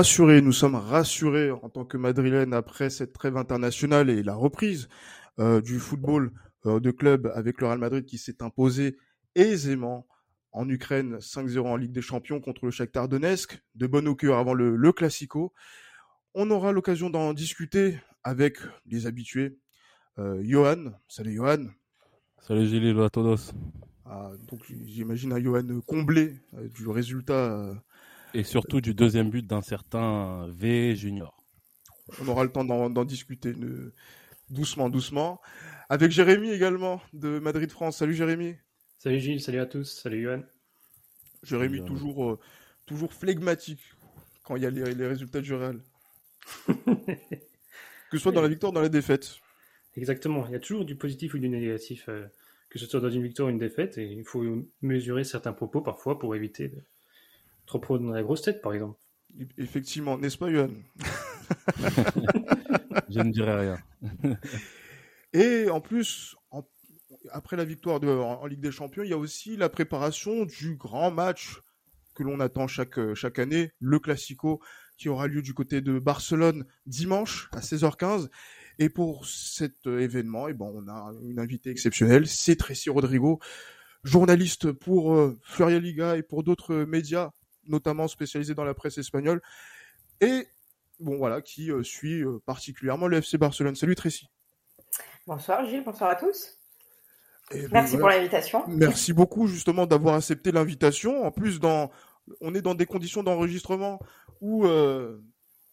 rassurés. Nous sommes rassurés en tant que Madrilène après cette trêve internationale et la reprise euh, du football euh, de club avec le Real Madrid qui s'est imposé aisément en Ukraine 5-0 en Ligue des Champions contre le Shakhtar Donetsk, de bonne augure avant le, le Classico. On aura l'occasion d'en discuter avec les habitués. Euh, Johan, salut Johan. Salut Gilles, à todos. Ah, donc j'imagine un Johan comblé euh, du résultat. Et surtout du deuxième but d'un certain V Junior. On aura le temps d'en discuter doucement, doucement. Avec Jérémy également de Madrid France. Salut Jérémy. Salut Gilles, salut à tous, salut Johan. Jérémy salut, toujours, euh, toujours flegmatique quand il y a les, les résultats du Real. que ce soit dans la victoire ou dans la défaite. Exactement, il y a toujours du positif ou du négatif, euh, que ce soit dans une victoire ou une défaite, et il faut mesurer certains propos parfois pour éviter de trop prendre la grosse tête, par exemple. Effectivement, n'est-ce pas, Johan? Je ne dirais rien. et en plus, en, après la victoire de, en, en, Ligue des Champions, il y a aussi la préparation du grand match que l'on attend chaque, chaque année, le Classico, qui aura lieu du côté de Barcelone dimanche à 16h15. Et pour cet événement, eh ben, on a une invitée exceptionnelle, c'est Tracy Rodrigo, journaliste pour euh, Floria Liga et pour d'autres médias, notamment spécialisés dans la presse espagnole. Et bon voilà, qui euh, suit euh, particulièrement le FC Barcelone. Salut Tracy. Bonsoir Gilles, bonsoir à tous. Et Merci ben, voilà. pour l'invitation. Merci beaucoup justement d'avoir accepté l'invitation. En plus, dans, on est dans des conditions d'enregistrement où euh,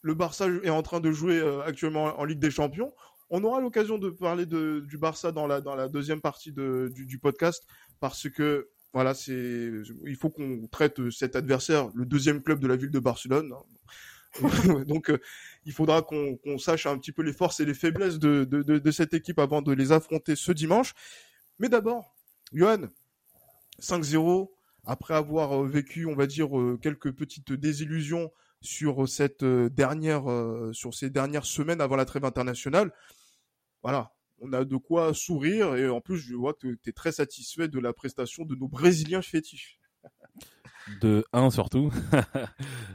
le Barça est en train de jouer actuellement en Ligue des Champions. On aura l'occasion de parler de, du Barça dans la, dans la deuxième partie de, du, du podcast parce que voilà, c'est il faut qu'on traite cet adversaire, le deuxième club de la ville de Barcelone. Donc, euh, il faudra qu'on qu sache un petit peu les forces et les faiblesses de, de, de, de, cette équipe avant de les affronter ce dimanche. Mais d'abord, Johan, 5-0, après avoir vécu, on va dire, quelques petites désillusions sur cette dernière, sur ces dernières semaines avant la trêve internationale, voilà, on a de quoi sourire et en plus, je vois que tu es très satisfait de la prestation de nos Brésiliens fétiches. De 1 surtout.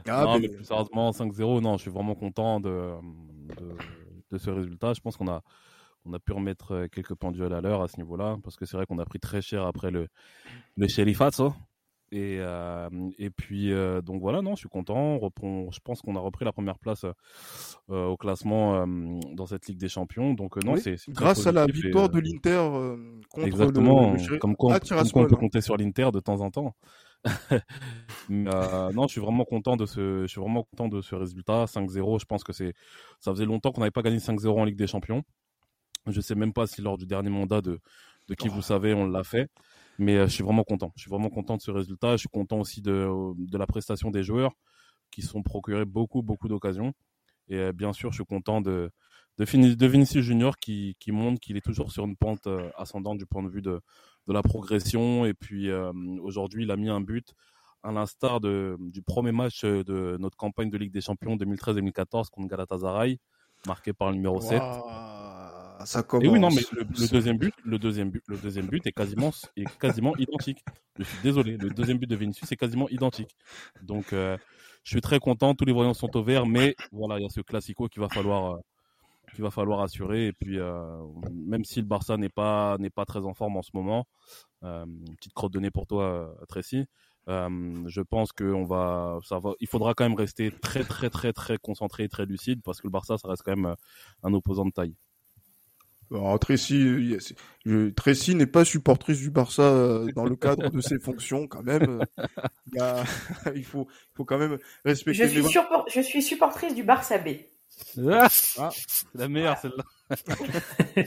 ah, non, mais... mais plus sérieusement, 5-0, non, je suis vraiment content de, de, de ce résultat. Je pense qu'on a, on a pu remettre quelques pendules à l'heure à ce niveau-là, parce que c'est vrai qu'on a pris très cher après le, le Cherifazo. Et, euh, et puis, euh, donc voilà, non, je suis content. Reprend, je pense qu'on a repris la première place euh, au classement dans cette Ligue des Champions. Donc, non, oui, c'est. Grâce à la victoire de l'Inter contre Exactement, le, le... comme quoi, comme quoi on peut compter sur l'Inter de temps en temps. Mais, non, je suis vraiment content de ce, je suis vraiment content de ce résultat. 5-0, je pense que c'est, ça faisait longtemps qu'on n'avait pas gagné 5-0 en Ligue des Champions. Je sais même pas si lors du dernier mandat de, de qui oh. vous savez, on l'a fait. Mais euh, je suis vraiment content. Je suis vraiment content de ce résultat. Je suis content aussi de, de la prestation des joueurs qui se sont procurés beaucoup, beaucoup d'occasions. Et euh, bien sûr, je suis content de, de, Vinicius Junior qui, qui montre qu'il est toujours sur une pente euh, ascendante du point de vue de, de la progression. Et puis euh, aujourd'hui, il a mis un but à l'instar du premier match de notre campagne de Ligue des Champions 2013-2014 contre Galatasaray, marqué par le numéro wow. 7 ça commence. Et oui, non, mais le, le, deuxième but, le deuxième but, le deuxième but est quasiment, est quasiment identique. Je suis désolé, le deuxième but de Vinicius est quasiment identique. Donc, euh, je suis très content. Tous les voyants sont au vert, mais voilà, il y a ce classico qu'il va falloir, euh, qu'il va falloir assurer. Et puis, euh, même si le Barça n'est pas, n'est pas très en forme en ce moment, une petite crotte de nez pour toi, Tracy. je pense que va, ça va, il faudra quand même rester très très très très concentré et très lucide parce que le Barça, ça reste quand même un opposant de taille. Alors, Tracy, je, Tracy n'est pas supportrice du Barça euh, dans le cadre de ses fonctions, quand même. Il, a, il, faut, il faut quand même respecter. Je suis, support, je suis supportrice du Barça B. Ah, c'est la meilleure celle-là.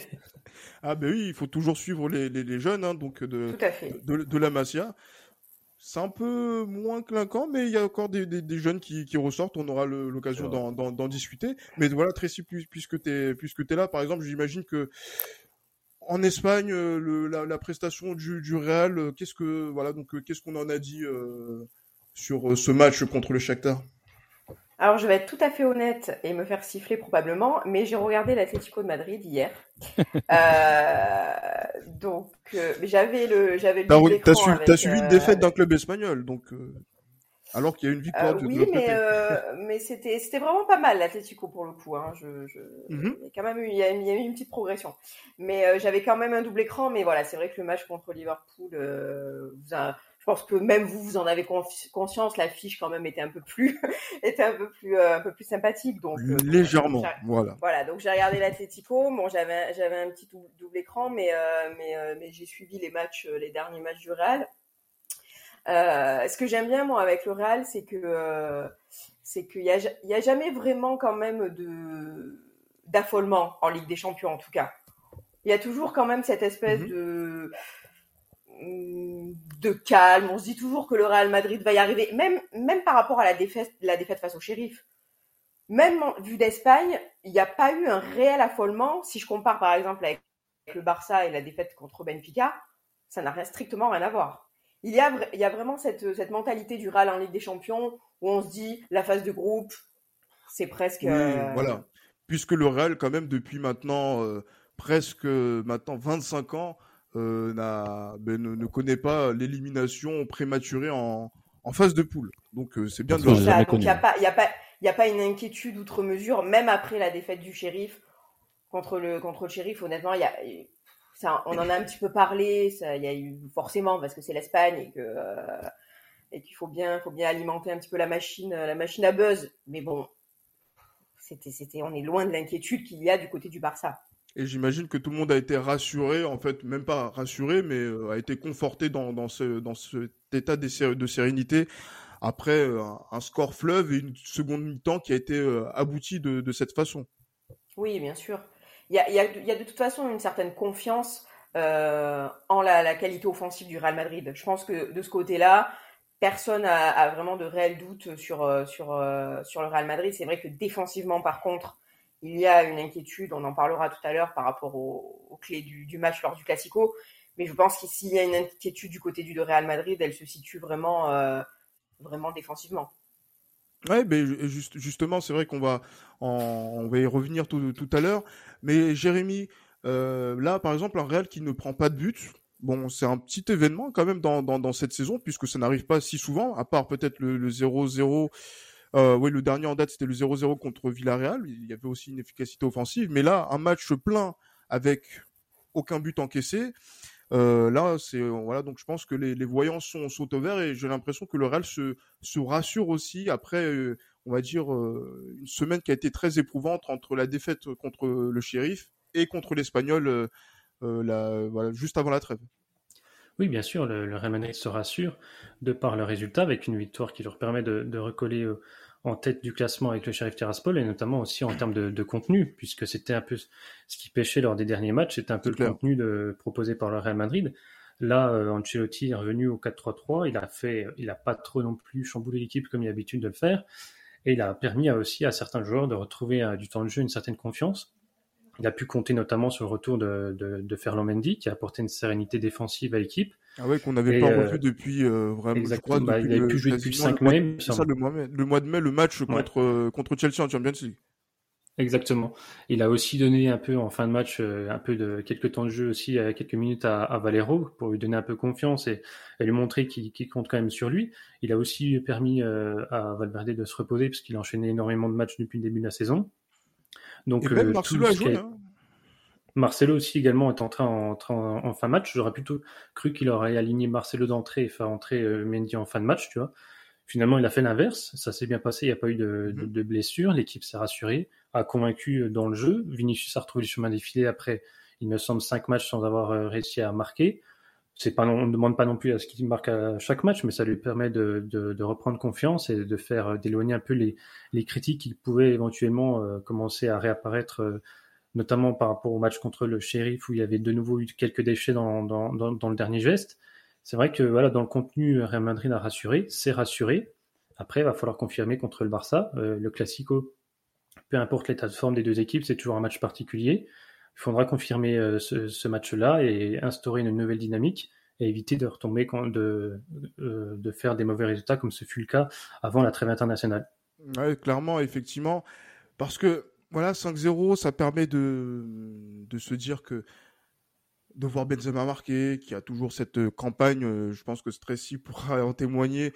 ah ben oui, il faut toujours suivre les, les, les jeunes, hein, donc de, de, de, la Masia c'est un peu moins clinquant, mais il y a encore des, des, des jeunes qui, qui, ressortent. On aura l'occasion d'en discuter. Mais voilà, Tracy, puisque tu es, puisque es là, par exemple, j'imagine que en Espagne, le, la, la, prestation du, du Real, qu'est-ce que voilà, donc qu'est-ce qu'on en a dit euh, sur ce match contre le Shakhtar? Alors, je vais être tout à fait honnête et me faire siffler probablement, mais j'ai regardé l'Atlético de Madrid hier. euh, donc, euh, j'avais le, j'avais le. T'as, su, as suivi une défaite d'un club espagnol, donc. Euh... Alors qu'il y a une victoire euh, Oui, mais, euh, mais c'était, c'était vraiment pas mal l'Atlético pour le coup. Hein. Je, je... Mhm. Il y a quand même eu, il y a, eu une petite progression. Mais euh, j'avais quand même un double écran. Mais voilà, c'est vrai que le match contre Liverpool, vous a... je pense que même vous, vous en avez conscience. La fiche quand même était un peu plus, était un peu plus, un peu plus sympathique. Donc légèrement, voilà. Voilà, donc j'ai regardé l'Atlético. Bon, j'avais, j'avais un petit double, écran, mais, mais, mais j'ai suivi les matchs, les derniers matchs du Real. Euh, ce que j'aime bien moi avec le Real, c'est que euh, c'est qu'il y a, y a jamais vraiment quand même de d'affolement en Ligue des Champions en tout cas. Il y a toujours quand même cette espèce mhm. de de calme. On se dit toujours que le Real Madrid va y arriver, même même par rapport à la défaite la défaite face au Shérif. Même vu d'Espagne, il n'y a pas eu un réel affolement. Si je compare par exemple avec le Barça et la défaite contre Benfica, ça n'a strictement rien à voir il y a, il y a vraiment cette, cette mentalité du RAL en Ligue des Champions où on se dit la phase de groupe, c'est presque. Euh, voilà. Puisque le Real, quand même, depuis maintenant euh, presque maintenant 25 ans, euh, ben, ne, ne, connaît pas l'élimination prématurée en, en phase de poule. Donc c'est bien de le Il n'y a, a, pas, y a pas une inquiétude outre mesure, même après la défaite du shérif contre le, contre le shérif. Honnêtement, il y a on en a un petit peu parlé, il y a eu forcément parce que c'est l'Espagne et que euh, et qu'il faut bien, faut bien alimenter un petit peu la machine, la machine à buzz. Mais bon, c'était, c'était, on est loin de l'inquiétude qu'il y a du côté du Barça. Et j'imagine que tout le monde a été rassuré, en fait, même pas rassuré, mais euh, a été conforté dans, dans, ce, dans cet état de sérénité après euh, un score fleuve et une seconde mi-temps qui a été aboutie de, de cette façon. Oui, bien sûr il y a, y, a, de toute façon une certaine confiance euh, en la, qualité offensive du Real Madrid. Je pense que de ce côté-là, personne a, a, vraiment de réels doutes sur, euh, sur, euh, sur le Real Madrid. C'est vrai que défensivement, par contre, il y a une inquiétude, on en parlera tout à l'heure par rapport aux, clés du, match lors du Classico. Mais je pense qu'il y a une inquiétude du côté du Real Madrid, elle se situe vraiment, euh, vraiment défensivement. Juste, justement, c'est vrai qu'on va, va y revenir tout, à l'heure. Mais Jérémy, euh, là, par exemple, un Real qui ne prend pas de but, bon, c'est un petit événement quand même dans cette saison, puisque ça n'arrive pas si souvent, à part peut-être le 0-0. Euh, oui, le dernier en date, c'était le 0-0 contre Villarreal. Il y avait aussi une efficacité offensive. Mais là, un match plein avec aucun but encaissé. Euh, là, c'est voilà, donc je pense que les, voyants sont, au vert et j'ai l'impression que le Real se, rassure aussi après, euh, on va dire, euh, une semaine qui a été très éprouvante entre la défaite contre le Shérif et contre l'Espagnol juste avant la trêve. Oui, bien sûr, le, le Real Madrid se rassure de par le résultat avec une victoire qui leur permet de recoller en tête du classement avec le Sheriff Tiraspol et notamment aussi en termes de, de contenu, puisque c'était un peu ce qui pêchait lors des derniers matchs, c'était un peu le contenu de, proposé par le Real Madrid. Là, euh, Ancelotti est revenu au 4-3-3, il a fait, il a pas trop non plus chamboulé l'équipe comme il a l'habitude de le faire, et il a permis aussi à certains joueurs de retrouver euh, du temps de jeu, une certaine confiance. Il a pu compter notamment sur le retour de, de, de Ferland Mendy, qui a apporté une sérénité défensive à l'équipe. Ah ouais, qu'on n'avait pas revu euh, depuis euh, vraiment. Exactement. Je crois, bah, il avait pu jouer depuis 5 mai. C'est ça, le mois, le mois de mai, le match contre, euh, contre Chelsea en Champions League. Exactement. Il a aussi donné un peu en fin de match, un peu de quelques temps de jeu aussi, quelques minutes à, à Valero pour lui donner un peu confiance et, et lui montrer qu'il compte quand même sur lui. Il a aussi permis à Valverde de se reposer parce qu'il a enchaîné énormément de matchs depuis le début de la saison. Donc, et même Marcelo a joué, hein. Marcelo aussi également est entré en, en, en fin de match. J'aurais plutôt cru qu'il aurait aligné Marcelo d'entrée et faire entrer euh, Mendy en fin de match, tu vois. Finalement, il a fait l'inverse. Ça s'est bien passé. Il n'y a pas eu de, de, mhm. de blessure. L'équipe s'est rassurée, a convaincu euh, dans le jeu. Vinicius a retrouvé le chemin défilé après, il me semble, cinq matchs sans avoir euh, réussi à marquer. C'est pas, on ne demande pas non plus à ce qu'il marque à chaque match, mais ça lui permet de, de, de reprendre confiance et de faire d'éloigner un peu les, les critiques qui pouvaient éventuellement commencer à réapparaître notamment par rapport au match contre le Sheriff où il y avait de nouveau eu quelques déchets dans, dans, dans, le dernier geste. C'est vrai que voilà, dans le contenu, Real Madrid a rassuré, c'est rassuré. Après, il va falloir confirmer contre le Barça. Euh, le Classico, peu importe l'état de forme des deux équipes, c'est toujours un match particulier. Il faudra confirmer euh, ce, match-là et instaurer une nouvelle dynamique et éviter de retomber, de, euh, de faire des mauvais résultats comme ce fut le cas avant la trêve internationale. Ouais, clairement, effectivement. Parce que voilà, 5-0, ça permet de, de se dire que de voir Benzema marquer, qui a toujours cette campagne, euh, je pense que Stressy pourra en témoigner,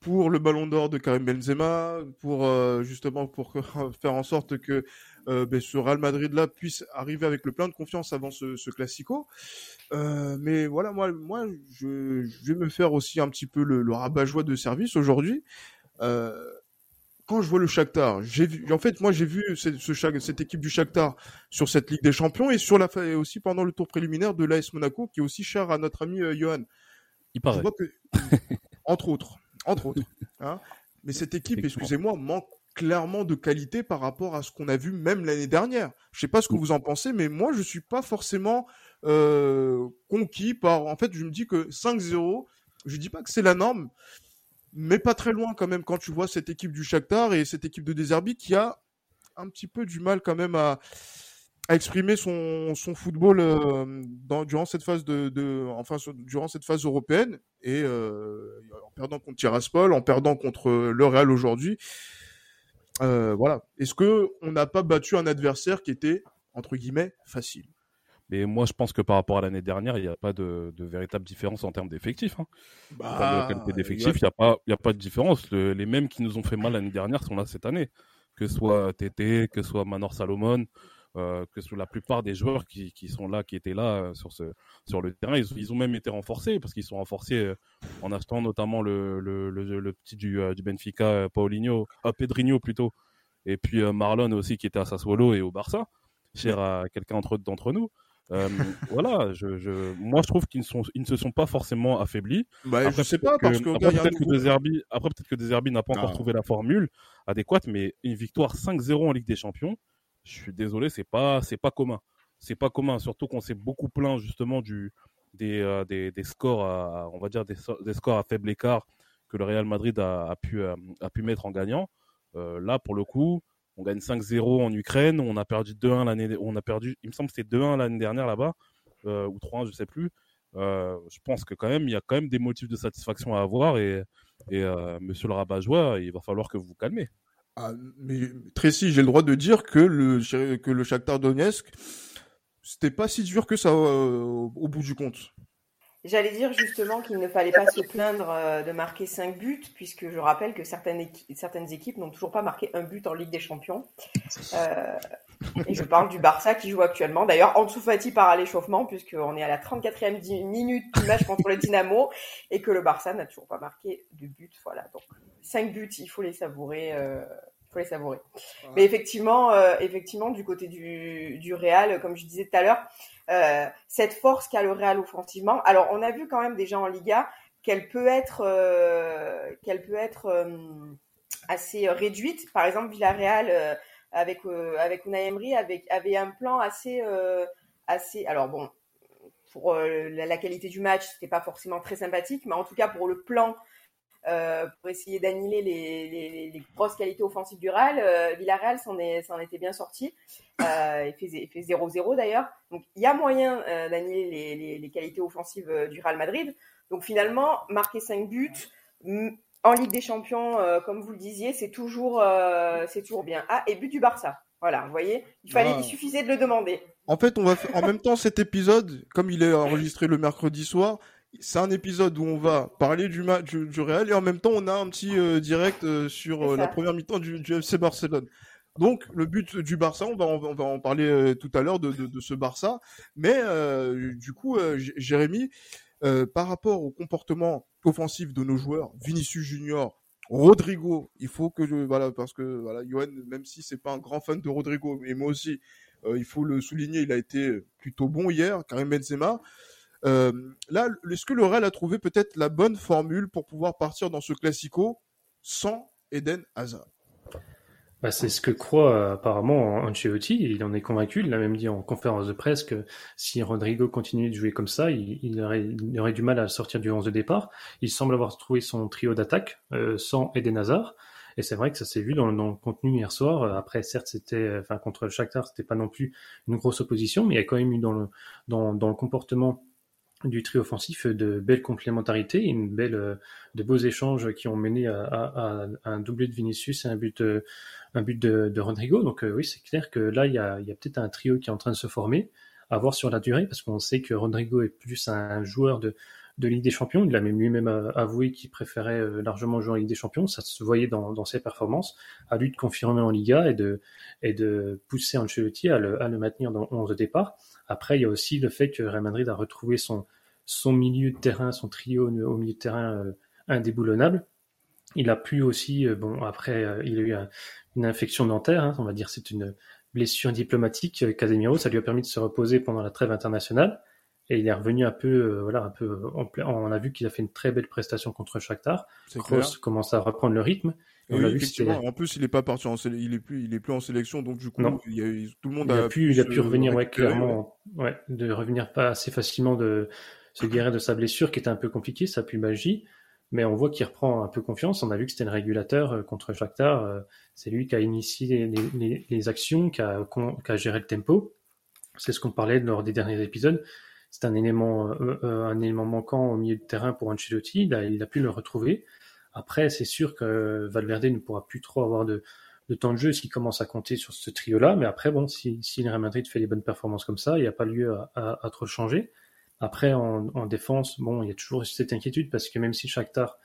pour le Ballon d'Or de Karim Benzema, pour justement pour faire en sorte que ben, ce Real Madrid là puisse arriver avec le plein de confiance avant ce, ce classico. mais voilà, moi, moi, je, je, vais me faire aussi un petit peu le, le rabat-joie de service aujourd'hui. Euh, quand je vois le Shakhtar, j'ai vu, en fait, moi, j'ai vu cette, ce, cette équipe du Shakhtar sur cette Ligue des Champions et sur la, et aussi pendant le tour préliminaire de l'AS Monaco, qui est aussi cher à notre ami euh, Johan. Il paraît. Que, entre autres, entre autres. Hein, mais cette équipe, excusez-moi, manque clairement de qualité par rapport à ce qu'on a vu même l'année dernière. Je sais pas ce que vous en pensez, mais moi, je suis pas forcément euh, conquis par. En fait, je me dis que 5-0, je dis pas que c'est la norme, mais pas très loin quand même quand tu vois cette équipe du Shakhtar et cette équipe de Deserbi qui a un petit peu du mal quand même à, à exprimer son, son football euh, dans, durant cette phase de, de enfin durant cette phase européenne et euh, en perdant contre Tiraspol, en perdant contre le Real aujourd'hui. Euh, voilà. Est-ce que on n'a pas battu un adversaire qui était entre guillemets facile? Mais moi, je pense que par rapport à l'année dernière, il n'y a pas de, de, véritable différence en termes d'effectifs. Hein. Bah, en termes de qualité d'effectifs, il n'y a, pas, a pas de différence. les mêmes qui nous ont fait mal l'année dernière sont là cette année. Que ce soit TT, que ce soit Manor Salomon, euh, que soit la plupart des joueurs qui, qui sont là, qui étaient là euh, sur, ce, sur le terrain, ils, ils ont même été renforcés parce qu'ils sont renforcés euh, en achetant notamment le, le, le, le petit du, du Benfica, Paulinho, Pedrinho plutôt, et puis Marlon aussi qui était à Sassuolo et au Barça, cher à quelqu'un d'entre nous. Euh, voilà, je, je, moi je trouve qu'ils ne, ils ne se sont pas forcément affaiblis. Bah, après, je sais pas, parce que, après, peut-être que, Deserbi, après peut-être que Deserbi n'a pas encore ah. trouvé la formule adéquate, mais une victoire 5-0 en Ligue des Champions, je suis désolé, c'est pas, c'est pas commun. C'est pas commun, surtout qu'on s'est beaucoup plaint justement du, des, euh, des, des, scores, à, on va dire des, scores à faible écart que le Real Madrid a, pu, euh, a pu mettre en gagnant. Euh, là, pour le coup, on gagne 5-0 en Ukraine, on a perdu 2-1 l'année, on a perdu, il me semble c'était 2-1 l'année dernière là-bas, ou 3-1, je sais plus. Je pense que quand même, il y a quand même des motifs de satisfaction à avoir et, et Monsieur le Rabat-Joie, il va falloir que vous vous calmez. Ah, mais Tracy, j'ai le droit de dire que le que le Shakhtar Donetsk, c'était pas si dur que ça au bout du compte. J'allais dire justement qu'il ne fallait pas se plaindre euh, de marquer 5 buts, puisque je rappelle que certaines, certaines équipes n'ont toujours pas marqué un but en Ligue des Champions. Euh, et je parle du Barça qui joue actuellement. D'ailleurs, Ansu Fati part à l'échauffement, puisqu'on est à la 34e minute du match contre le Dynamo, et que le Barça n'a toujours pas marqué de but. Voilà, donc 5 buts, il faut les savourer. Euh, faut les savourer. Mais effectivement, euh, effectivement, du côté du, du Real, comme je disais tout à l'heure, euh, cette force qu'a le Real offensivement. Alors, on a vu quand même déjà en Liga qu'elle peut être, euh, qu'elle peut être assez réduite. Par exemple, Villarreal avec avec Unai Emery avait, avait un plan assez assez. Alors bon, pour la, la, qualité du match, c'était pas forcément très sympathique, mais en tout cas pour le plan euh, pour essayer d'annihiler les, les, les, grosses qualités offensives du Real. Euh, Villarreal s'en était bien sorti. Euh, il fait 0-0 d'ailleurs. Donc il y a moyen euh, d'annihiler les, les, qualités offensives du Real Madrid. Donc finalement, marquer 5 buts en Ligue des Champions, comme vous le disiez, c'est toujours, c'est toujours bien. Ah, et but du Barça. Voilà, vous voyez, il fallait, il suffisait de le demander. En fait, on va en même temps cet épisode, comme il est enregistré le mercredi soir, c'est un épisode où on va parler du match du, du, Real et en même temps on a un petit euh, direct euh, sur euh, la première mi-temps du, du, FC Barcelone. Donc le but du Barça, on va, on va en parler tout à l'heure de, de, de, ce Barça, mais du coup Jérémy, par rapport au comportement offensif de nos joueurs, Vinicius Junior, Rodrigo, il faut que je, voilà parce que voilà Johan, même si c'est pas un grand fan de Rodrigo, et moi aussi, il faut le souligner, il a été plutôt bon hier, Karim Benzema. Euh, là, est-ce que le Real a trouvé peut-être la bonne formule pour pouvoir partir dans ce classico sans Eden Hazard? Bah, c'est ce que croit apparemment Ancelotti. Il en est convaincu. Il l'a même dit en conférence de presse que si Rodrigo continuait de jouer comme ça, il, aurait, du mal à sortir du 11 de départ. Il semble avoir trouvé son trio d'attaque euh, sans Eden Hazard. Et c'est vrai que ça s'est vu dans, le contenu hier soir. Après, certes, c'était, enfin, contre Shakhtar, c'était pas non plus une grosse opposition, mais il y a quand même eu dans le, dans, dans le comportement du trio offensif de belles complémentarités, une belle, euh, de beaux échanges qui ont mené à, à, à un doublé de Vinicius et un but, euh, un but de, de Rodrigo. Donc euh, oui, c'est clair que là, il y a, y a peut-être un trio qui est en train de se former, à voir sur la durée, parce qu'on sait que Rodrigo est plus un joueur de, de Ligue des Champions. Il a même lui-même avoué qu'il préférait largement jouer en Ligue des Champions. Ça se voyait dans, ses performances. À lui de confirmer en Liga et de, et de pousser Ancelotti à le, à le maintenir dans 11 de départ. Après, il y a aussi le fait que Real Madrid a retrouvé son, son milieu de terrain, son trio au milieu de terrain indéboulonnable. Il a pu aussi, bon, après, il a eu une infection dentaire, hein, on va dire, c'est une blessure diplomatique. Casemiro, ça lui a permis de se reposer pendant la trêve internationale et il est revenu un peu, euh, voilà, un peu. On a vu qu'il a fait une très belle prestation contre Shakhtar. Kroos commence à reprendre le rythme. on a vu en plus, il est pas parti en il est plus, il est plus en sélection, donc du coup, Il y a, tout le monde il a, pu, il a pu revenir, ouais, clairement, ouais, de revenir pas assez facilement de se guérir de sa blessure qui était un peu compliquée, ça pu magie. Mais on voit qu'il reprend un peu confiance. On a vu que c'était le régulateur euh, contre Shakhtar. Euh, c'est lui qui a initié les, les, les actions, qui a, qui a géré le tempo. C'est ce qu'on parlait lors des derniers épisodes c'est un élément, euh, euh, un élément manquant au milieu de terrain pour Ancelotti. Il a, il a pu le retrouver. Après, c'est sûr que Valverde ne pourra plus trop avoir de, de temps de jeu s'il commence à compter sur ce trio-là. Mais après, bon, si, si le Real Madrid fait des bonnes performances comme ça, il n'y a pas lieu à, à, à trop changer. Après, en, en, défense, bon, il y a toujours cette inquiétude parce que même si Shakhtar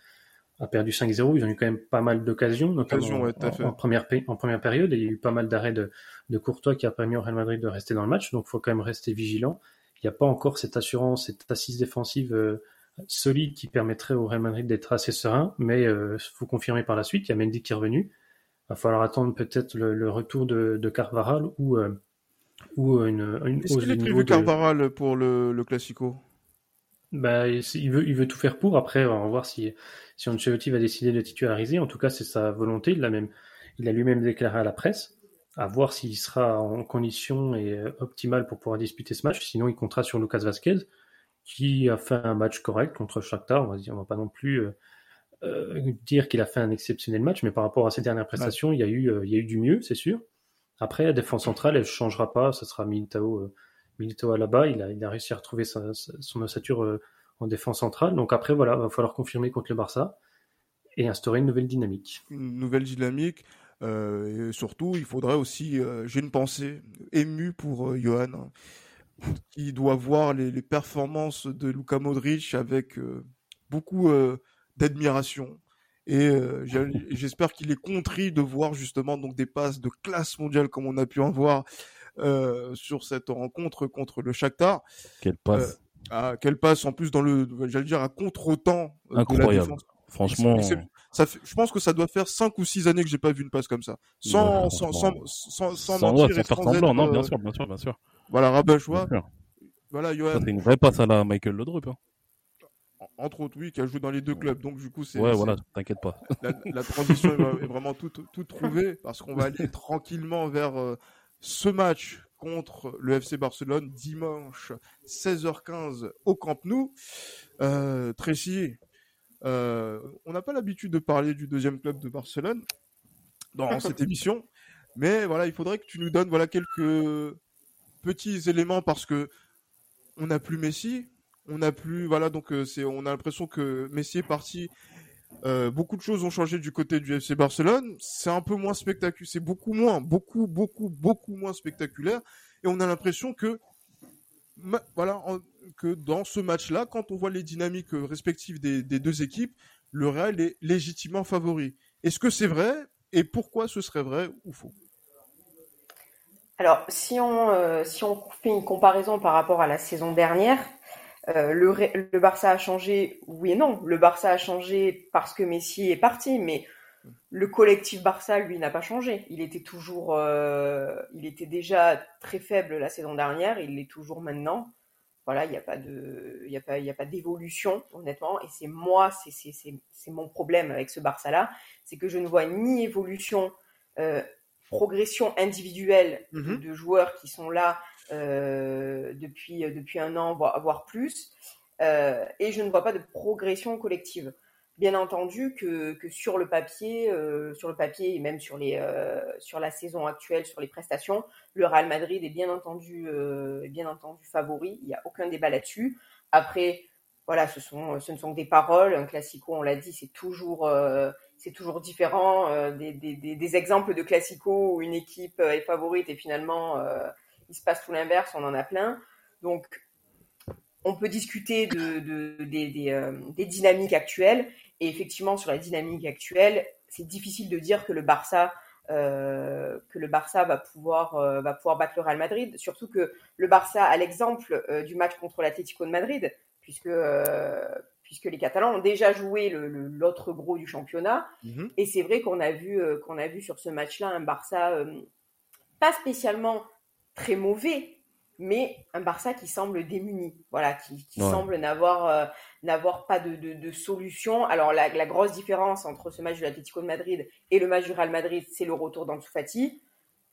a perdu 5-0, ils ont eu quand même pas mal d'occasions, notamment en, première, en première période, et il y a eu pas mal d'arrêts de, de Courtois qui a permis au Real Madrid de rester dans le match, donc il faut quand même rester vigilant il n'y a pas encore cette assurance, cette assise défensive euh, solide qui permettrait au Real Madrid d'être assez serein, mais il euh, faut confirmer par la suite. Il y a Mendy qui est revenu. Il va falloir attendre peut-être le, retour de, de Carvaral ou, euh, ou une, une Est-ce qu'il est prévu Carvaral pour le, le Classico? Bah, il veut, il veut tout faire pour. Après, on va voir si, si Ancelotti va décider de titulariser. En tout cas, c'est sa volonté. Il l'a même, il a lui-même déclaré à la presse à voir s'il sera en condition et euh, optimale pour pouvoir disputer ce match. Sinon, il comptera sur Lucas Vasquez, qui a fait un match correct contre Shakhtar. On va, dire, on va pas non plus euh, euh, dire qu'il a fait un exceptionnel match, mais par rapport à ses dernières prestations, il, y a eu, il y a eu du mieux, c'est sûr. Après, la défense centrale, elle ne changera pas. Ce sera Militao, Militao là-bas. Il a, il a réussi à retrouver sa, son ossature en défense centrale. Donc après, voilà, il va falloir confirmer contre le Barça et instaurer une nouvelle dynamique. Une nouvelle dynamique. Euh, et surtout, il faudrait aussi, euh, j'ai une pensée émue pour euh, Johan, qui doit voir les, les, performances de Luka Modric avec beaucoup d'admiration. Et j'espère qu'il est contrit de voir justement donc des passes de classe mondiale comme on a pu en voir sur cette rencontre contre le Shakhtar. Quelle passe ah, Quelle passe en plus dans le, j'allais dire, à contre-temps. Incroyable. Franchement je pense que ça doit faire 5 ou 6 années que j'ai pas vu une passe comme ça. Sans, sans, sans, sans, sans, mentir faire semblant, non, bien euh, sûr, bien sûr, bien sûr. Voilà, rabat Voilà, Johan. C'est une vraie passe à la Michael Laudrup. Hein. Entre autres, oui, qui a joué dans les deux clubs. Donc, du coup, c'est. Ouais, voilà, t'inquiète pas. La, transition est vraiment toute tout trouvée parce qu'on va aller tranquillement vers euh, ce match contre le FC Barcelone dimanche 16h15 au Camp Nou. Euh, Tracy, euh, on n'a pas l'habitude de parler du deuxième club de Barcelone dans cette émission, mais voilà, il faudrait que tu nous donnes voilà quelques petits éléments parce que on n'a plus Messi, on n'a plus voilà donc euh, c'est on a l'impression que Messi est parti. Euh, beaucoup de choses ont changé du côté du FC Barcelone. C'est un peu moins spectaculaire, c'est beaucoup moins, beaucoup, beaucoup, beaucoup moins spectaculaire. Et on a l'impression que voilà, que dans ce match-là, quand on voit les dynamiques euh, respectives des, deux équipes, le Real est légitimement favori. Est-ce que c'est vrai et pourquoi ce serait vrai ou faux? Alors, si on, euh, si on fait une comparaison par rapport à la saison dernière, euh, le, le, Barça a changé, oui et non. Le Barça a changé parce que Messi est parti, mais le collectif Barça, lui, n'a pas changé. Il était toujours, il était déjà très faible la saison dernière, il l'est toujours maintenant voilà, il n'y a pas de, il y a pas, il y a pas d'évolution, honnêtement. Et c'est moi, c'est, c'est, c'est, c'est mon problème avec ce Barça-là, c'est que je ne vois ni évolution, euh, progression individuelle mm-hmm. de, joueurs qui sont là euh, depuis depuis un an, voire, voire plus, euh, et je ne vois pas de progression collective bien entendu que, que sur le papier, euh, sur le papier et même sur les euh, sur la saison actuelle, sur les prestations, le Real Madrid est bien entendu euh, bien entendu favori. Il n'y a aucun débat là-dessus. Après, voilà, ce sont ce ne sont que des paroles. Un classico, on l'a dit, c'est toujours c'est toujours différent. Des, des, des, des, exemples de classico où une équipe est favorite et finalement il se passe tout l'inverse, on en a plein. Donc on peut discuter de, des, dynamiques actuelles. Et effectivement, sur la dynamique actuelle, c'est difficile de dire que le Barça que le Barça va pouvoir va pouvoir battre le Real Madrid. Surtout que le Barça a l'exemple du match contre l'Atlético de Madrid, puisque puisque les Catalans ont déjà joué l'autre gros du championnat. Mhm. Et c'est vrai qu'on a vu euh, qu'on a vu sur ce match-là un Barça euh, pas spécialement très mauvais, mais un Barça qui semble démuni, voilà, qui, semble n'avoir euh, n'avoir pas de, solution. Alors la, grosse différence entre ce match de l'Atlético de Madrid et le match du Real Madrid, c'est le retour d'Ansu Fati,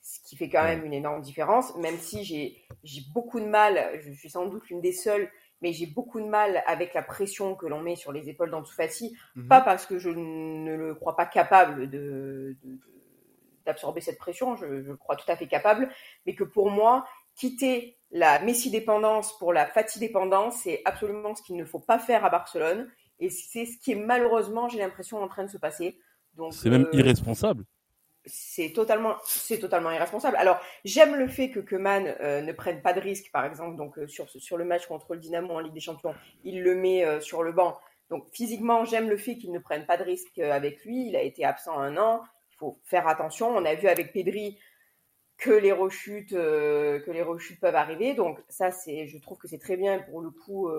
ce qui fait quand même une énorme différence. Même si j'ai j'ai beaucoup de mal, je suis sans doute l'une des seules mais j'ai beaucoup de mal avec la pression que l'on met sur les épaules d'Ansu Fati, mhm. pas parce que je ne le crois pas capable de, d'absorber cette pression, je, le crois tout à fait capable, mais que pour moi, quitter la Messi dépendance pour la Fati dépendance, c'est absolument ce qu'il ne faut pas faire à Barcelone, et c'est ce qui est malheureusement, j'ai l'impression, en train de se passer. Donc, c'est même euh, irresponsable c'est totalement c'est totalement irresponsable. Alors j'aime le fait que Keman euh, ne prenne pas de risque, par exemple, donc euh, sur sur le match contre le Dynamo en Ligue des Champions, il le met sur le banc. Donc physiquement, j'aime le fait qu'il ne prenne pas de risque avec lui. Il a été absent un an. Il faut faire attention. On a vu avec Pedri que les rechutes que les rechutes peuvent arriver. Donc ça, c'est je trouve que c'est très bien pour le coup.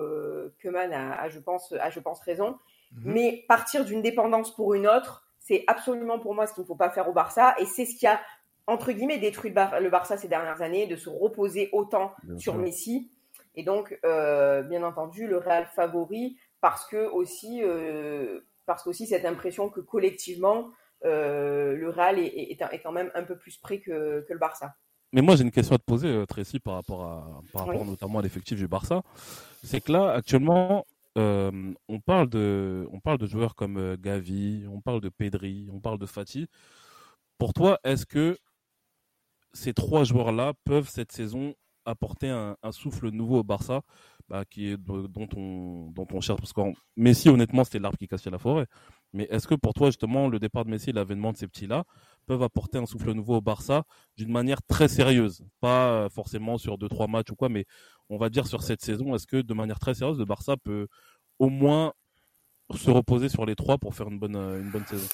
Keman a, je pense a je pense raison. Mhm. Mais partir d'une dépendance pour une autre c'est absolument pour moi ce qu'il ne faut pas faire au Barça. Et c'est ce qui a, entre guillemets, détruit le, Barça ces dernières années, de se reposer autant sur Messi. Et donc, euh, bien entendu, le Real favori parce que aussi, euh, parce qu'aussi cette impression que collectivement, euh, le Real est, quand même un peu plus près que, le Barça. Mais moi, j'ai une question à te poser, Tracy, par rapport, à, par rapport notamment à l'effectif du Barça. C'est que là, actuellement, on, parle de, on parle de joueurs comme Gavi, on parle de Pedri, on parle de Fati. Pour toi, est-ce que ces trois joueurs-là peuvent cette saison apporter un, souffle nouveau au Barça, bah, qui est dont on dont on cherche? Parce que Messi honnêtement c'était l'arbre qui cassait la forêt. Mais est-ce que pour toi justement le départ de Messi, l'avènement de ces petits-là peuvent apporter un souffle nouveau au Barça d'une manière très sérieuse, pas forcément sur deux trois matchs ou quoi, mais on va dire sur cette saison, est-ce que de manière très sérieuse le Barça peut au moins se reposer sur les trois pour faire une bonne une bonne saison?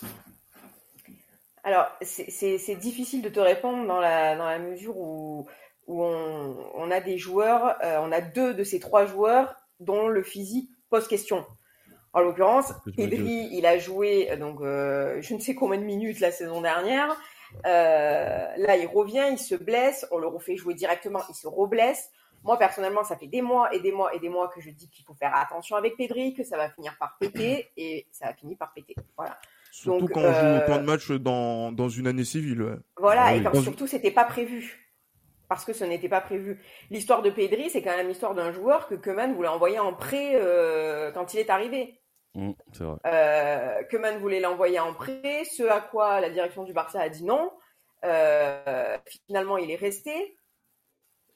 Alors, c'est difficile de te répondre dans la, dans la mesure où où on, a des joueurs, euh, on a deux de ces trois joueurs dont le physique pose question. En l'occurrence, Pedri, il a joué euh, donc euh, je ne sais combien de minutes la saison dernière. là, il revient, il se blesse, on le refait jouer directement, il se reblesse. Moi, personnellement, ça fait des mois et des mois et des mois que je dis qu'il faut faire attention avec Pedri, que ça va finir par péter, et ça a fini par péter. Voilà. Surtout quand on joue autant de matchs dans, dans une année civile. Voilà, ah et quand surtout c'était pas prévu parce que ce n'était pas prévu. L'histoire de Pedri, c'est quand même l'histoire d'un joueur que Keman voulait envoyer en prêt euh, quand il est arrivé. Mmh, vrai. Euh, Keman voulait l'envoyer en prêt, ce à quoi la direction du Barça a dit non. Euh, finalement, il est resté.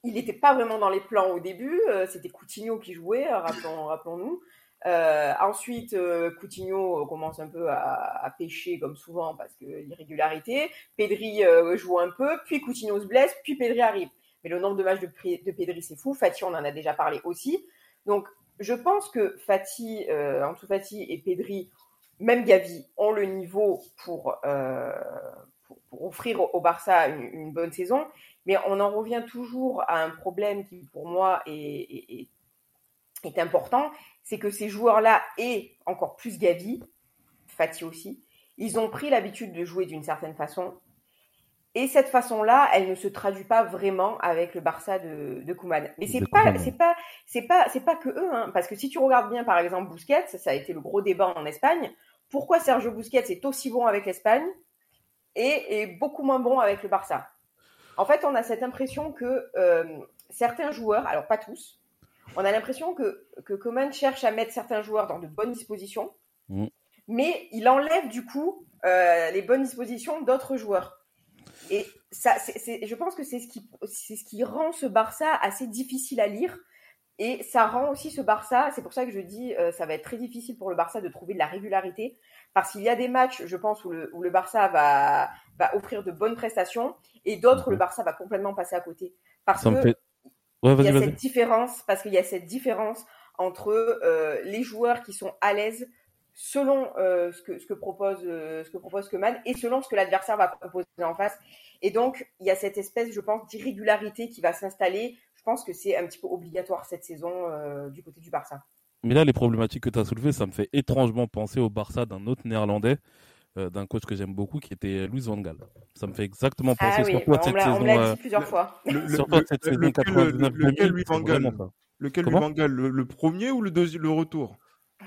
Il n'était pas vraiment dans les plans au début. C'était Coutinho qui jouait, rappelons, rappelons-nous. Euh, ensuite, euh, Coutinho commence un peu à, pêcher comme souvent parce que l'irrégularité. Pedri euh, joue un peu, puis Coutinho se blesse, puis Pedri arrive. Mais le nombre de matchs de, de Pedri, c'est fou. Fati, on en a déjà parlé aussi. Donc, je pense que Fati, tout Fati et Pedri, même Gavi, ont le niveau pour, pour, offrir au Barça une, bonne saison. Mais on en revient toujours à un problème qui, pour moi, est, est important, c'est que ces joueurs-là, et encore plus Gavi, Fati aussi, ils ont pris l'habitude de jouer d'une certaine façon. Et cette façon-là, elle ne se traduit pas vraiment avec le Barça de, de Koeman. Mais c'est pas, c'est pas, c'est pas, c'est pas que eux, hein, parce que si tu regardes bien, par exemple, Busquets, ça a été le gros débat en Espagne. Pourquoi Sergio Busquets est aussi bon avec l'Espagne et est beaucoup moins bon avec le Barça? En fait, on a cette impression que euh, certains joueurs, alors pas tous, on a l'impression que, que cherche à mettre certains joueurs dans de bonnes dispositions, mm. mais il enlève du coup euh, les bonnes dispositions d'autres joueurs. Et ça, je pense que c'est ce, qui, c'est ce qui rend ce Barça assez difficile à lire. Et ça rend aussi ce Barça, c'est pour ça que je dis, euh, ça va être très difficile pour le Barça de trouver de la régularité, parce qu'il y a des matchs, je pense, où le, où le Barça va, va offrir de bonnes prestations, et d'autres, le Barça va complètement passer à côté. Parce que Ouais, il y a cette différence parce qu'il y a cette différence entre euh, les joueurs qui sont à l'aise selon euh, ce que ce que propose euh, ce que propose Keman et selon ce que l'adversaire va proposer en face. Et donc il y a cette espèce, je pense, d'irrégularité qui va s'installer. Je pense que c'est un petit peu obligatoire cette saison euh, du côté du Barça. Mais là, les problématiques que tu as soulevées, ça me fait étrangement penser au Barça d'un autre néerlandais, euh, d'un coach que j'aime beaucoup, qui était Louis Van Gaal. Ça me fait exactement penser Ah oui, surtout à on cette on saison. me l'a dit plusieurs fois. Le- le- surtout à le- cette saison lequel, 99 lequel Louis Van Gaal. Lequel Louis Van Gaal le, le premier ou le, deuxi- le retour?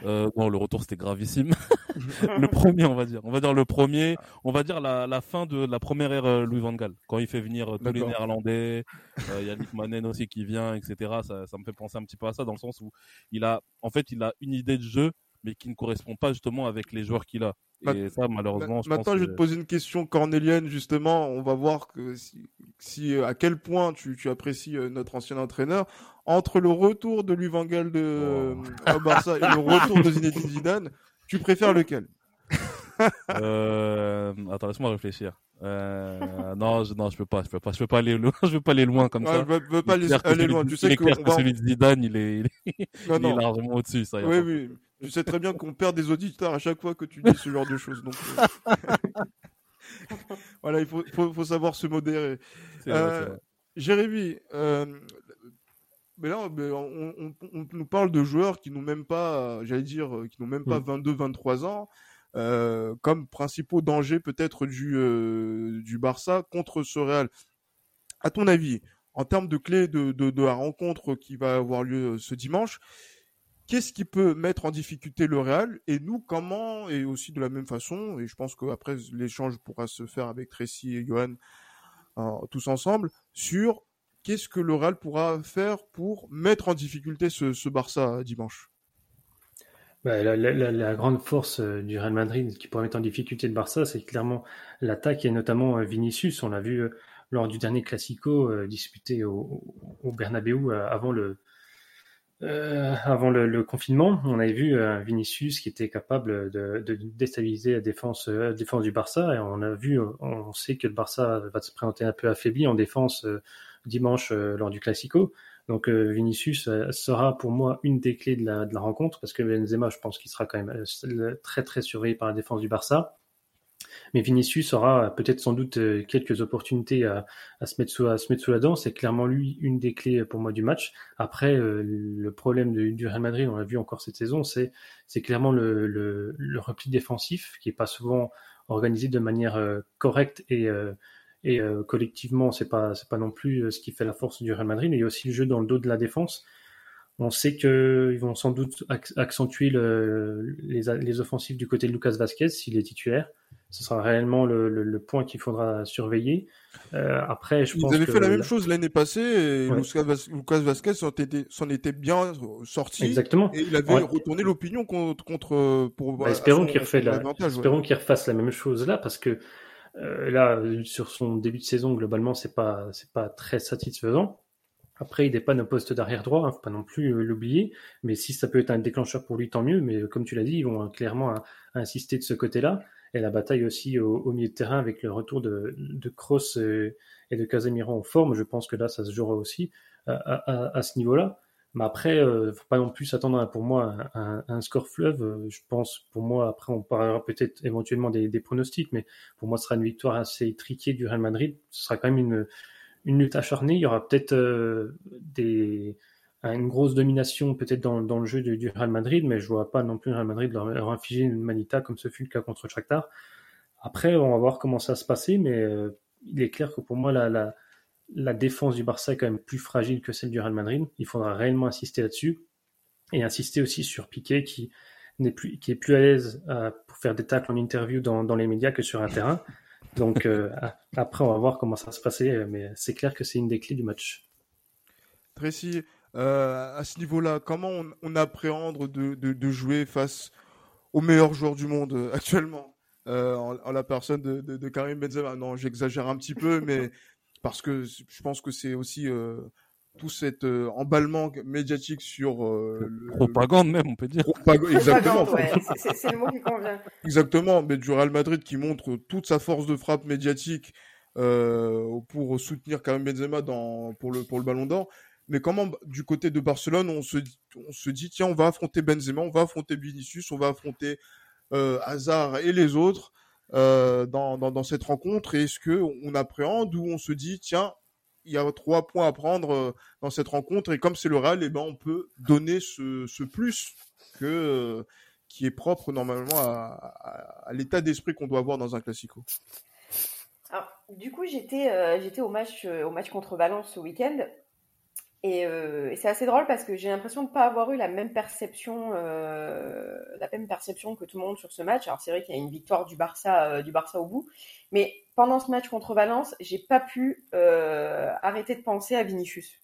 Euh, non, le retour c'était gravissime. le premier, on va dire. On va dire le premier. On va dire la, la fin de la première ère euh, Louis Van Gaal. Quand il fait venir euh, tous les. Néerlandais, euh, Yannick Manen aussi qui vient, etc. Ça, ça me fait penser un petit peu à ça dans le sens où il a, en fait, il a une idée de jeu, mais qui ne correspond pas justement avec les joueurs qu'il a. Ma- Et ça, malheureusement, je Maintenant, pense je vais que... te poser une question cornélienne, justement. On va voir que si, si, euh, à quel point tu, tu apprécies euh, notre ancien entraîneur. Entre le retour de Louis Van Gaal de, Oh. au Barça et le retour de Zinedine Zidane, tu préfères lequel? Euh... Attends, laisse-moi réfléchir. Euh... non, je, non, je peux pas, je peux pas, je peux pas aller loin, je peux pas aller loin comme Ouais, ça. Je veux, veux pas aller celui loin. Tu sais que que celui de Zidane, il est, il est, Non, il est non. largement au-dessus, ça. y a Oui, oui. Tu sais très bien qu'on perd des auditeurs à chaque fois que tu dis ce genre de choses. Donc, euh, voilà, il faut, faut, faut savoir se modérer. Euh, vrai. Jérémy, euh, mais là, on, on- on nous parle de joueurs qui n'ont même pas, j'allais dire, qui n'ont même pas Mm. 22-23 ans, euh, comme principaux dangers peut-être du, du Barça contre ce Real. À ton avis, en termes de clés de, de, de la rencontre qui va avoir lieu ce dimanche, qu'est-ce qui peut mettre en difficulté le Real et nous comment et aussi de la même façon et je pense qu'après l'échange pourra se faire avec Tracy et Johan euh, tous ensemble sur qu'est-ce que le Real pourra faire pour mettre en difficulté ce, Barça dimanche? Bah, la, grande force euh, du Real Madrid qui pourrait mettre en difficulté le Barça, c'est clairement l'attaque et notamment euh, Vinicius. On l'a vu lors du dernier Classico disputé au, au Bernabeu avant le euh, avant le, confinement. On avait vu euh, Vinicius qui était capable de, déstabiliser la défense, euh, la défense du Barça et on a vu, on sait que le Barça va se présenter un peu affaibli en défense euh, dimanche lors du Classico. Donc Vinicius sera pour moi une des clés de la, de la rencontre parce que Benzema, je pense qu'il sera quand même très très surveillé par la défense du Barça. Mais Vinicius aura peut-être sans doute euh, quelques opportunités à, se mettre sous, la dent. C'est clairement lui une des clés pour moi du match. Après, euh, le problème du Real Madrid, on l'a vu encore cette saison, c'est clairement le, repli défensif qui est pas souvent organisé de manière euh, correcte et euh, euh, collectivement, c'est pas pas non plus euh, ce qui fait la force du Real Madrid. Il y a aussi le jeu dans le dos de la défense. On sait qu'ils vont sans doute accentuer le, les, les offensives du côté de Lucas Vasquez s'il est titulaire. Ce sera réellement le, le, le point qu'il faudra surveiller. Euh, après, je Ils pense avaient que fait la même chose l'année passée et Ouais. Lucas, Vas- Lucas Vasquez s'en était, s'en était bien sorti. exactement. Et il avait Ouais. retourné l'opinion contre, contre pour Bah, espérons qu'il refait la, ouais. espérons qu'il refasse la même chose là parce que euh, là sur son début de saison globalement c'est pas c'est pas très satisfaisant. Après il dépanne au poste d'arrière droit, hein, faut pas non plus euh, l'oublier. Mais si ça peut être un déclencheur pour lui tant mieux. Mais euh, comme tu l'as dit ils vont euh, clairement euh, insister de ce côté-là et la bataille aussi au, milieu de terrain avec le retour de, de Kroos euh, et de Casemiro en forme. Je pense que là ça se jouera aussi à, à, ce niveau-là. Mais après, euh, faut pas non plus s'attendre pour moi un, score fleuve. Je pense, pour moi, après, on parlera peut-être éventuellement des, des pronostics, mais pour moi, ce sera une victoire assez triquée du Real Madrid. Ce sera quand même une, une lutte acharnée. Il y aura peut-être euh, une grosse domination peut-être dans, le jeu du, Real Madrid, mais je vois pas non plus le Real Madrid leur, infliger une manita comme ce fut le cas contre Shakhtar. Après, on va voir comment ça se passer, mais euh, il est clair que pour moi, la, défense du Barça est quand même plus fragile que celle du Real Madrid. Il faudra réellement insister là-dessus et insister aussi sur Piqué qui est plus à l'aise euh, pour faire des tacles en interview dans les médias que sur un terrain. Donc euh, après on va voir comment ça va se passer, mais c'est clair que c'est une des clés du match. Tracy, euh, à ce niveau-là, comment on, on appréhende de, de, de, jouer face aux meilleurs joueurs du monde euh, actuellement? Euh, en, en, la personne de, de, Karim Benzema Non, j'exagère un petit peu, mais parce que je pense que c'est aussi euh, tout cet euh, emballement médiatique sur euh, le, propagande même on peut dire. Propagande, exactement. Ouais, c'est le mot qui convient. Exactement mais du Real Madrid qui montre toute sa force de frappe médiatique euh, pour soutenir Karim Benzema dans pour le pour le Ballon d'Or. Mais comment du côté de Barcelone, on se, on se dit tiens, on va affronter Benzema, on va affronter Vinicius, on va affronter euh, Hazard et les autres euh, dans, dans, dans, cette rencontre. Est-ce que on appréhende ou on se dit tiens, il y a trois points à prendre euh, dans cette rencontre et comme c'est le Real, eh ben on peut donner ce, plus que euh, qui est propre normalement à, l'état d'esprit qu'on doit avoir dans un classico. Du coup, j'étais euh, au match au match contre Valence ce week-end et, euh, et c'est assez drôle parce que j'ai l'impression de ne pas avoir eu la même perception, euh, la même perception que tout le monde sur ce match. Alors c'est vrai qu'il y a une victoire du Barça, euh, du Barça au bout, mais pendant ce match contre Valence, j'ai pas pu arrêter de penser à Vinicius.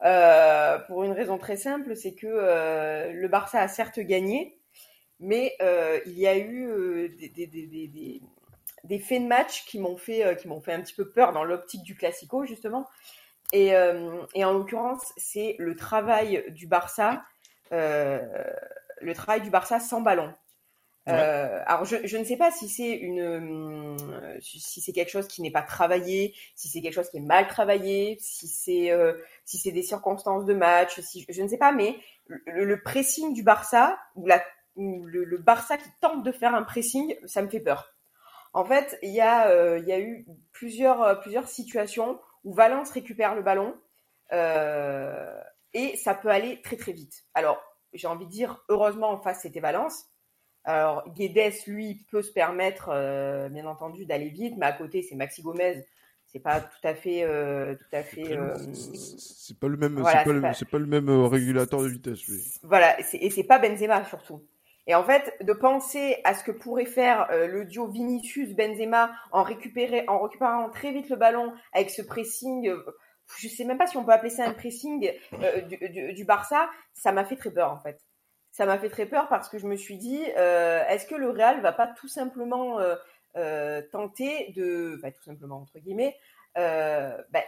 Pour une raison très simple, c'est que le Barça a certes gagné, mais il y a eu des faits de match qui m'ont fait, qui m'ont fait un petit peu peur dans l'optique du Classico justement. Et, euh, et en l'occurrence, c'est le travail du Barça, euh, le travail du Barça sans ballon. Ouais. Euh, alors je, je, ne sais pas si c'est une si c'est quelque chose qui n'est pas travaillé, si c'est quelque chose qui est mal travaillé, si c'est euh, si c'est des circonstances de match, si je ne sais pas, mais le, le pressing du Barça ou la ou le, le, Barça qui tente de faire un pressing, ça me fait peur. En fait, il y a euh, il y a eu plusieurs plusieurs situations où Valence récupère le ballon euh, et ça peut aller très très vite. Alors, j'ai envie de dire, heureusement en face c'était Valence. Alors, Guedes, lui, peut se permettre, euh, bien entendu, d'aller vite, mais à côté c'est Maxi Gomez. C'est pas tout à fait, euh, tout à fait. c'est pas le même, voilà, c'est pas, pas, pas, le même régulateur de vitesse, lui. Voilà, et c'est pas Benzema surtout. Et en fait, de penser à ce que pourrait faire euh, le duo Vinicius-Benzema en, récupérant très vite le ballon avec ce pressing, euh, je sais même pas si on peut appeler ça un pressing euh, du, Barça, ça m'a fait très peur en fait. Ça m'a fait très peur parce que je me suis dit, est-ce que le Real va pas tout simplement tenter de, tout simplement entre guillemets, bah,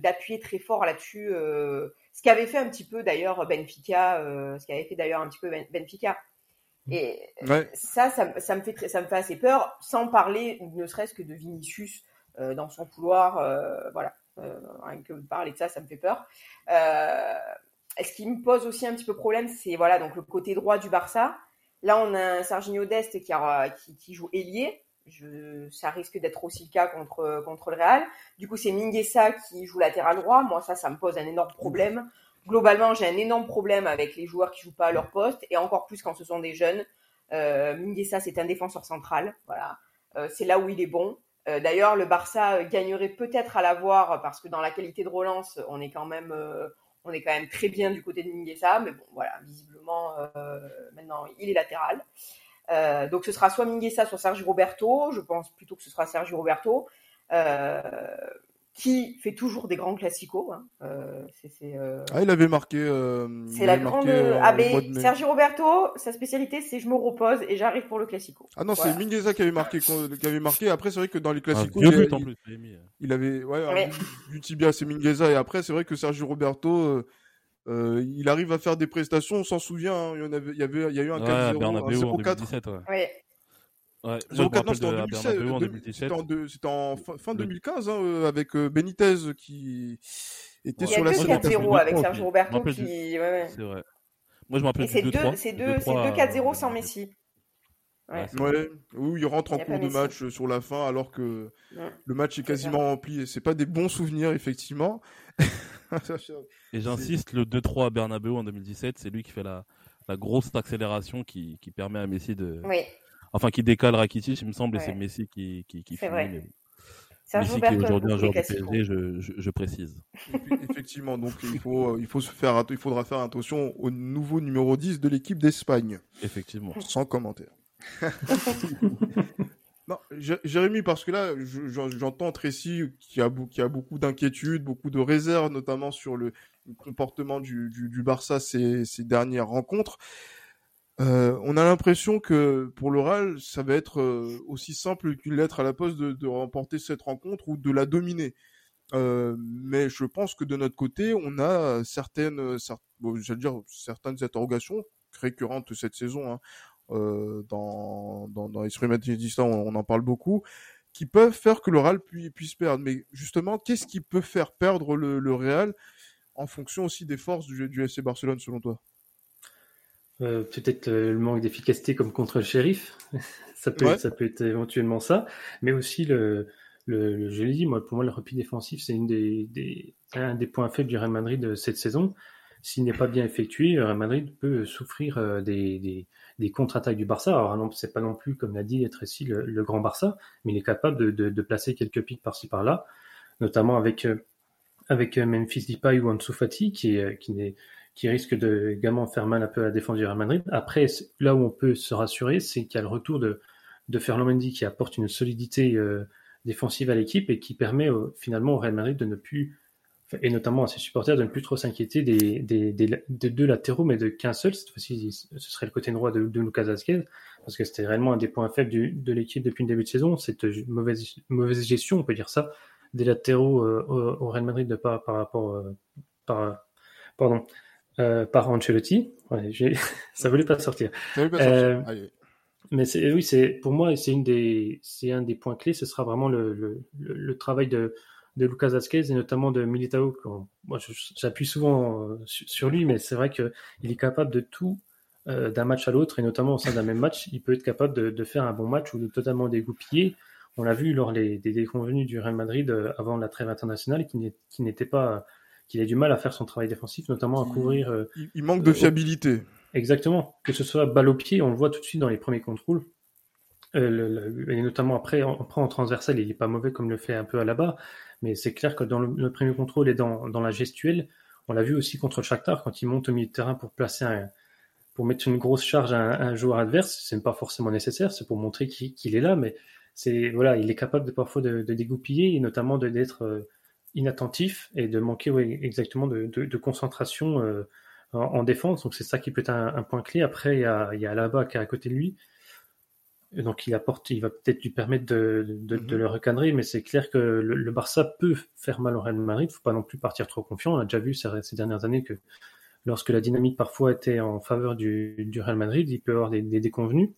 d'appuyer très fort là-dessus, ce qu'avait fait un petit peu d'ailleurs Benfica, ce qu'avait fait d'ailleurs un petit peu Benfica. Et ouais. ça, ça, ça, me fait ça me fait assez peur, sans parler ne serait-ce que de Vinicius euh, dans son couloir. Euh, voilà, euh, rien que parler de ça, ça me fait peur. Euh, ce qui me pose aussi un petit peu problème, c'est voilà donc le côté droit du Barça. Là, on a un Serginho Dest qui, a, qui, qui joue ailier. Je, ça risque d'être aussi le cas contre contre le Real. Du coup, c'est Minguesa qui joue latéral droit. Moi, ça, ça me pose un énorme problème globalement, j'ai un énorme problème avec les joueurs qui jouent pas à leur poste et encore plus quand ce sont des jeunes. Euh, c'est un défenseur central, voilà. Euh, c'est là où il est bon. Euh, D'ailleurs, le Barça gagnerait peut-être à l'avoir parce que dans la qualité de relance, on est quand même, euh, très bien du côté de Minguesa, mais bon, voilà, visiblement, maintenant, il est latéral. donc, ce sera soit Minguesa, soit Sergio Roberto. Je pense plutôt que ce sera Sergio Roberto. Qui fait toujours des grands classicos. Hein. Euh, c'est, euh... Ah, il avait marqué. Euh, c'est la grande. Ah, ben, Sergio Roberto, sa spécialité, c'est je me repose et j'arrive pour le classico. Ah non, voilà. c'est Mingueza qui avait marqué. Qui avait marqué. Après, c'est vrai que dans les classicos, ah, il, il, il, il, avait. Ouais, ouais. Du, tibia, c'est Mingueza. Et après, c'est vrai que Sergio Roberto. Euh, il arrive à faire des prestations, on s'en souvient. Hein. Il y en avait, il y avait, il y a eu un ouais, 4-0, un 0-4. Ouais. ouais. Ouais, 04, non, c'était en 2017. C'était en, en, fin, fin 2015 hein, euh, avec euh, Benitez qui était ouais. sur la scène. Il y a 4-0 avec Sergio Roberto qui. Ouais, ouais. C'est vrai. Moi, je me rappelle c'est 2-3. C'est 2-4-0 sans Messi. Ouais. ouais. Où il rentre en cours de match sur la fin alors que ouais. le match est quasiment est rempli. C'est pas des bons souvenirs effectivement. Et j'insiste, le 2-3 à Bernabeu en 2017, c'est lui qui fait la, la grosse accélération qui, qui permet à Messi de, oui. Enfin, qui décale Rakitic, il me semble, ouais. et c'est Messi qui, qui, qui finit. Vrai. Mais... Messi qui est aujourd'hui un joueur du PSG, je, je, je, précise. Effectivement, donc il faut, il faut se faire, il faudra faire attention au nouveau numéro 10 de l'équipe d'Espagne. Effectivement. Sans commentaire. non, Jérémy, parce que là, j'entends Tracy qui a, qui a beaucoup d'inquiétudes, beaucoup de réserves, notamment sur le comportement du, du, du Barça ces, ces dernières rencontres. Euh, on a l'impression que pour l'oral, ça va être euh, aussi simple qu'une lettre à la poste de, remporter cette rencontre ou de la dominer. Euh, mais je pense que de notre côté, on a certaines, interrogations récurrentes cette saison. Hein, dans dans, dans on, en parle beaucoup, qui peuvent faire que l'oral puisse, puisse perdre. Mais justement, qu'est-ce qui peut faire perdre le, le Real en fonction aussi des forces du, du FC Barcelone, selon toi? Euh, Peut-être le manque d'efficacité comme contre le shérif. ça, peut être, ça peut être éventuellement ça. Mais aussi, le, le, je l'ai dit, moi, pour moi, le repli défensif, c'est une des, des, un des points faibles du Real Madrid de cette saison. S'il n'est pas bien effectué, le Real Madrid peut souffrir euh, des, des, des contre-attaques du Barça. Alors, c'est pas non plus, comme l'a dit Tracy, le, le grand Barça, mais il est capable de, de, de placer quelques pics par-ci par-là, notamment avec, euh, avec Memphis Depay ou Ansu Fati, qui, qui n'est qui risque de également faire mal un peu à la défense du Real Madrid. Après, là où on peut se rassurer, c'est qu'il y a le retour de, de Ferland qui apporte une solidité euh, défensive à l'équipe et qui permet euh, finalement au Real Madrid de ne plus, et notamment à ses supporters, de ne plus trop s'inquiéter des, des, deux latéraux, mais de qu'un seul. Cette fois-ci, ce serait le côté droit de, Lucas Vazquez, parce que c'était réellement un des points faibles de l'équipe depuis le début de saison, cette mauvaise, mauvaise gestion, on peut dire ça, des latéraux euh, au, Real Madrid par, par rapport, par, pardon, euh, par Ancelotti. Ouais, ça voulait pas sortir. Ça voulait pas sortir. Euh, mais c'est oui, c'est pour moi c'est une des c'est un des points clés. Ce sera vraiment le, le, le travail de de Lucas Vazquez et notamment de Militao. Moi, j'appuie souvent euh, sur lui, mais c'est vrai que il est capable de tout euh, d'un match à l'autre et notamment au sein d'un même match, il peut être capable de, de, faire un bon match ou de totalement dégoupiller. On l'a vu lors des déconvenus du Real Madrid avant la trêve internationale, qui n'était pas qu'il a du mal à faire son travail défensif, notamment à couvrir. Euh, il, il, manque de fiabilité. Exactement. Que ce soit balle au pied, on le voit tout de suite dans les premiers contrôles. Euh, le, le, et notamment après, en, après en transversal, il est pas mauvais comme le fait un peu à la bas, mais c'est clair que dans le, le, premier contrôle et dans, dans la gestuelle, on l'a vu aussi contre le Shakhtar quand il monte au milieu de terrain pour placer un, pour mettre une grosse charge à un, à un joueur adverse, c'est pas forcément nécessaire, c'est pour montrer qu'il qu est là, mais c'est voilà, il est capable de parfois de, de dégoupiller et notamment d'être euh, inattentif et de manquer exactement de, de, de concentration euh, en, en, défense. Donc c'est ça qui peut être un, un, point clé. Après, il y a, il y a Alaba qui est à côté de lui. Donc il apporte, il va peut-être lui permettre de, de, mm -hmm. de, le recadrer, mais c'est clair que le, le, Barça peut faire mal au Real Madrid. Il faut pas non plus partir trop confiant. On a déjà vu ces, ces, dernières années que lorsque la dynamique parfois était en faveur du, du Real Madrid, il peut y avoir des, des déconvenus.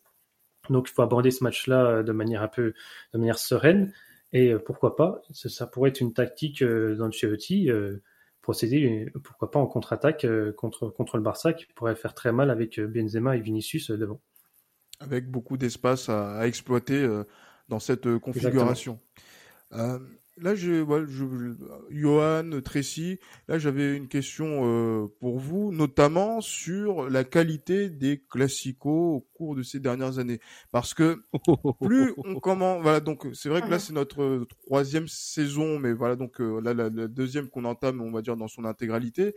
Donc il faut aborder ce match-là de manière un peu de manière sereine. Et euh, pourquoi pas, ça, ça, pourrait être une tactique euh, d'Ancelotti, euh, procéder, pourquoi pas en contre-attaque contre, contre le Barça, qui pourrait faire très mal avec Benzema et Vinicius devant. Avec beaucoup d'espace à, à, exploiter dans cette configuration. Là, je, voilà, je, Johan, Tracy, là, j'avais une question euh, pour vous, notamment sur la qualité des classicos au cours de ces dernières années. Parce que plus on commence, voilà, donc c'est vrai que là, c'est notre troisième saison, mais voilà, donc euh, là, la, la deuxième qu'on entame, on va dire, dans son intégralité.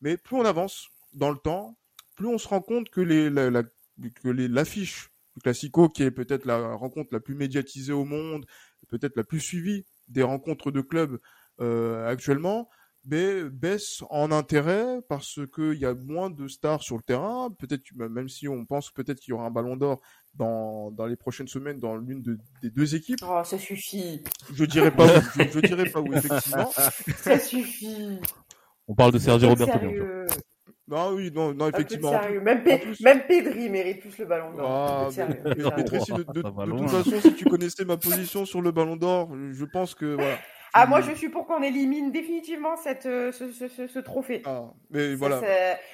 Mais plus on avance dans le temps, plus on se rend compte que les, la, la que les, l'affiche du classico, qui est peut-être la rencontre la plus médiatisée au monde, peut-être la plus suivie des rencontres de clubs euh, actuellement baisse en intérêt parce qu'il y a moins de stars sur le terrain. Peut-être même si on pense peut-être qu'il y aura un ballon d'or dans, dans les prochaines semaines dans l'une de, des deux équipes. Oh, ça suffit. Je dirais pas où. Je, je dirais pas où effectivement. Ça suffit. On parle de Sergio Roberto. Non, oui, non, non effectivement. Même, plus... même, Pedri mérite plus le ballon d'or. Ah, mais, mais, mais Tracy, de, de, de, de toute façon, si tu connaissais ma position sur le ballon d'or, je pense que voilà. Ah, moi, je suis pour qu'on élimine définitivement cette, euh, ce, ce, ce, ce, trophée. Ah, mais voilà.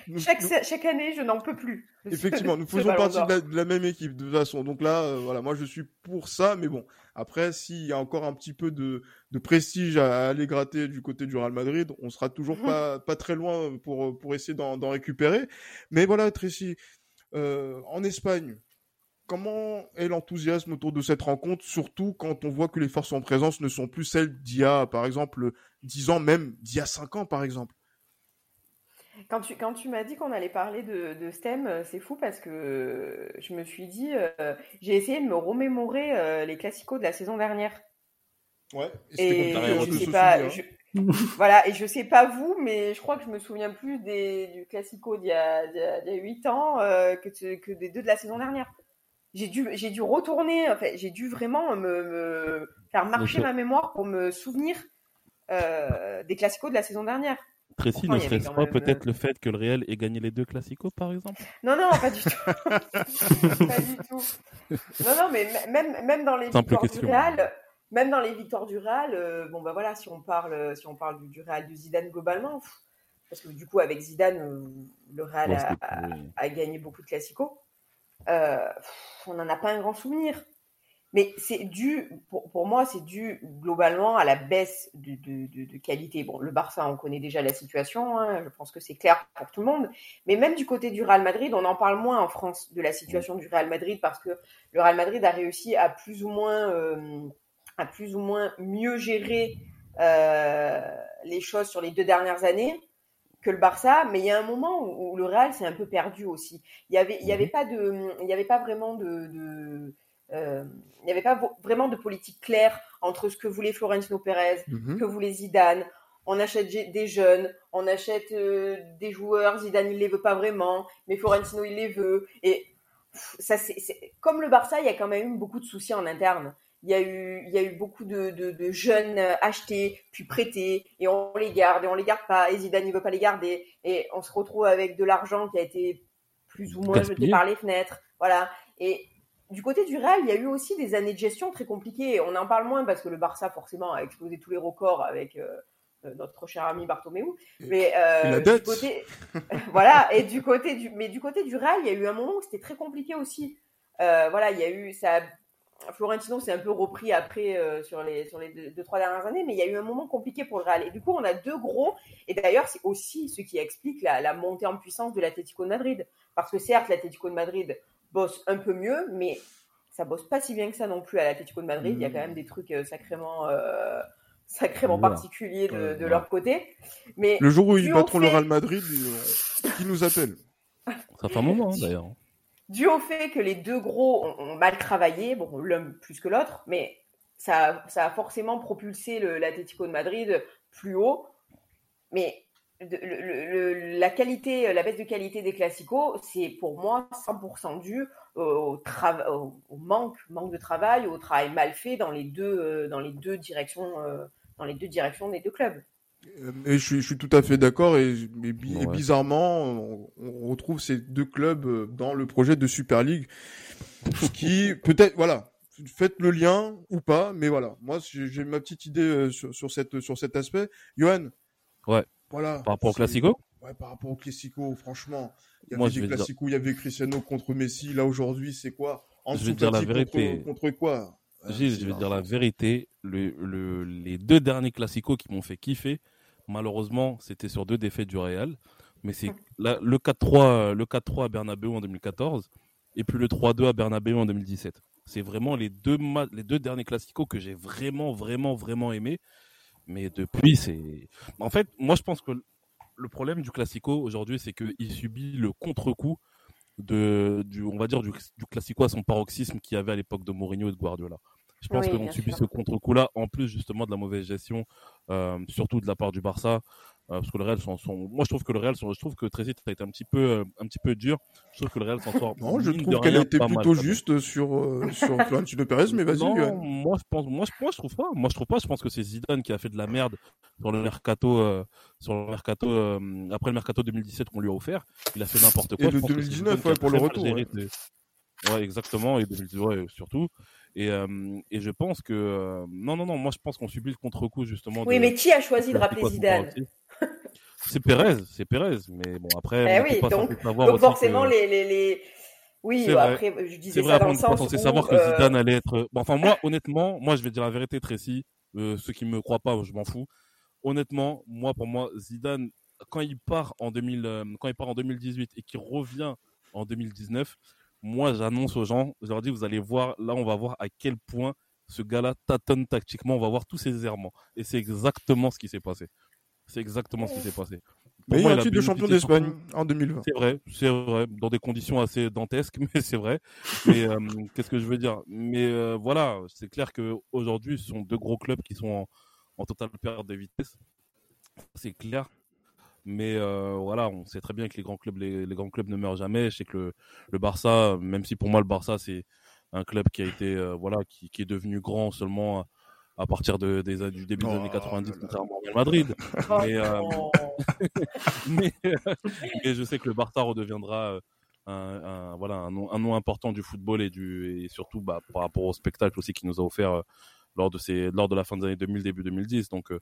Nous, chaque, nous... chaque, année, je n'en peux plus. Effectivement, nous faisons partie de la, de la, même équipe, de toute façon. Donc là, euh, voilà, moi, je suis pour ça, mais bon. Après, s'il y a encore un petit peu de, de prestige à, à, aller gratter du côté du Real Madrid, on sera toujours pas, pas très loin pour, pour essayer d'en récupérer. Mais voilà, Tracy, euh, en Espagne, comment est l'enthousiasme autour de cette rencontre, surtout quand on voit que les forces en présence ne sont plus celles d'il y a, par exemple, 10 ans, même d'il y a 5 ans, par exemple? Quand tu, quand tu m'as dit qu'on allait parler de, de STEM, c'est fou parce que je me suis dit, euh, j'ai essayé de me remémorer euh, les classicos de la saison dernière. Ouais, et, et je sais pas, hein. je, voilà, et je sais pas vous, mais je crois que je me souviens plus des, du classico d'il y a, il y a 8 ans euh, que, que des deux de la saison dernière j'ai dû j'ai dû retourner en fait j'ai dû vraiment me, me faire marcher ma mémoire pour me souvenir euh, des classicos de la saison dernière Tracy, ne serait-ce pas peut-être euh... le fait que le Real ait gagné les deux classicos, par exemple? Non, non, pas du tout. pas du tout. Non, non, mais même, même dans les Simple victoires question. du Real, même dans les victoires du Real, euh, bon bah voilà, si on parle, si on parle du, du Real du Zidane globalement, pff, parce que du coup, avec Zidane, le Real a, gagné beaucoup de classicos. On n'en a pas un grand souvenir. Mais c'est dû, pour, moi, c'est dû globalement à la baisse de, qualité. Bon, le Barça, on connaît déjà la situation, hein, je pense que c'est clair pour tout le monde. Mais même du côté du Real Madrid, on en parle moins en France de la situation du Real Madrid parce que le Real Madrid a réussi à plus ou moins, euh, à plus ou moins mieux gérer euh, les choses sur les deux dernières années que le Barça, mais il y a un moment où, le Real s'est un peu perdu aussi. Il y avait, il y avait mhm. pas de, il y avait pas vraiment de, de euh, il n'y avait pas vraiment de politique claire entre ce que voulait Florentino Pérez, ce mhm. que voulait Zidane. On achète des jeunes, on achète euh, des joueurs, Zidane il les veut pas vraiment, mais Florentino il les veut. Et ça, c'est comme le Barça, il y a quand même eu beaucoup de soucis en interne. Il y a eu, il y a eu beaucoup de, de, jeunes achetés puis prêtés et on les garde et on les garde pas et Zidane il veut pas les garder et on se retrouve avec de l'argent qui a été plus ou moins jeté par les fenêtres. Voilà. Et du côté du Real, il y a eu aussi des années de gestion très compliquées. On en parle moins parce que le Barça, forcément, a explosé tous les records avec euh, euh, notre cher ami Bartomeu. Mais euh, du côté, voilà. Et du côté du, mais du côté du Real, il y a eu un moment où c'était très compliqué aussi. voilà, il y a eu ça. Florentino s'est un peu repris après sur les sur les deux, trois dernières années, mais il y a eu un moment compliqué pour le Real. Et du coup, on a deux gros. Et d'ailleurs, c'est aussi ce qui explique la, la montée en puissance de l'Atlético de Madrid, parce que certes, l'Atlético de Madrid bosse un peu mieux, mais ça bosse pas si bien que ça non plus à l'Atlético de Madrid. Il y a quand même des trucs euh, sacrément, euh, sacrément particuliers de, leur côté. Mais le jour où ils battront le Real Madrid, qui nous appelle? Ça fait un moment hein, d'ailleurs. Dû au fait que les deux gros ont, mal travaillé, bon l'un plus que l'autre, mais ça, a forcément propulsé l'Atlético de Madrid plus haut. Mais la qualité, la baisse de qualité des classicos, c'est pour moi 100% dû au, manque, de travail, au travail mal fait dans les deux, euh, directions, euh, dans les deux directions des deux clubs. Euh, et je, suis, je suis tout à fait d'accord et, bizarrement, on, retrouve ces deux clubs dans le projet de Super League, qui peut-être, voilà, faites le lien ou pas, mais voilà, moi j'ai ma petite idée sur, sur, cette, sur cet aspect. Johan? Ouais. Par rapport au Classico? Ouais, par rapport au Classico, franchement. Il y avait des Classico, il y avait Cristiano contre Messi. Là, aujourd'hui, c'est quoi? En Je vais dire la vérité. Contre, quoi? Gilles, je vais dire la vérité. Le, les deux derniers Classicos qui m'ont fait kiffer, malheureusement, c'était sur deux défaites du Real. Mais c'est le 4-3 le 4-3 à Bernabeu en 2014 et puis le 3-2 à Bernabeu en 2017. C'est vraiment les deux, les deux derniers Classicos que j'ai vraiment, vraiment, vraiment aimé. Mais depuis, c'est. En fait, moi, je pense que le problème du Classico aujourd'hui, c'est qu'il subit le contre-coup de, du, on va dire, du, du Classico à son paroxysme qu'il y avait à l'époque de Mourinho et de Guardiola. Je pense qu'on subit ce contre-coup-là, en plus justement de la mauvaise gestion, euh, surtout de la part du Barça, euh, parce que le Real sont, moi je trouve que le Real je trouve que Trésit a été un petit peu euh, un petit peu dur. Je trouve que le Real s'en sort non je trouve qu'elle a été plutôt juste sur euh, sur Florentino Pérez mais vas-y moi je pense moi je, moi je trouve pas. Moi je trouve pas. Je pense que c'est Zidane qui a fait de la merde sur le mercato euh, sur le mercato après le mercato 2017 qu'on lui a offert. Il a fait n'importe quoi. Et le 2019 ouais, pour le retour ouais. ouais. exactement. Et 2019 surtout et, et je pense que non non non moi je pense qu'on subit le contre-coup justement oui mais qui a choisi de rappeler Zidane c'est Pérez, c'est Pérez, mais bon après. Eh oui, donc, donc forcément les, les, les, Oui, après je disais vrai, ça dans le sens où, savoir que euh, Zidane allait être. Bon, enfin moi, honnêtement, moi je vais dire la vérité, Tracy. Euh, ceux qui me croient pas, je m'en fous. Honnêtement, moi pour moi, Zidane, quand il part en 2000, euh, quand il part en 2018 et qu'il revient en 2019, moi j'annonce aux gens, je leur dis vous allez voir, là on va voir à quel point ce gars-là tâtonne tactiquement, on va voir tous ses errements. Et c'est exactement ce qui s'est passé. C'est exactement ce qui s'est passé. mais il y a un titre de champion d'Espagne en 2020. C'est vrai, c'est vrai, dans des conditions assez dantesques, mais c'est vrai. Mais euh, qu'est-ce que je veux dire? Mais euh, voilà, c'est clair que aujourd'hui, ce sont deux gros clubs qui sont en, totale perte de vitesse. C'est clair. Mais euh, voilà, on sait très bien que les grands clubs, les, grands clubs ne meurent jamais. Je sais que le, le, Barça, même si pour moi le Barça c'est un club qui a été, voilà, qui, qui, est devenu grand seulement à partir de, des, du début des années 90, contrairement au Real Madrid. mais, euh, mais, mais, je sais que le Barça redeviendra euh, un, un, voilà, un, nom, un nom important du football et, du, et surtout bah, par rapport au spectacle aussi qu'il nous a offert euh, lors, de ces, lors de la fin des années 2000, début 2010. Donc,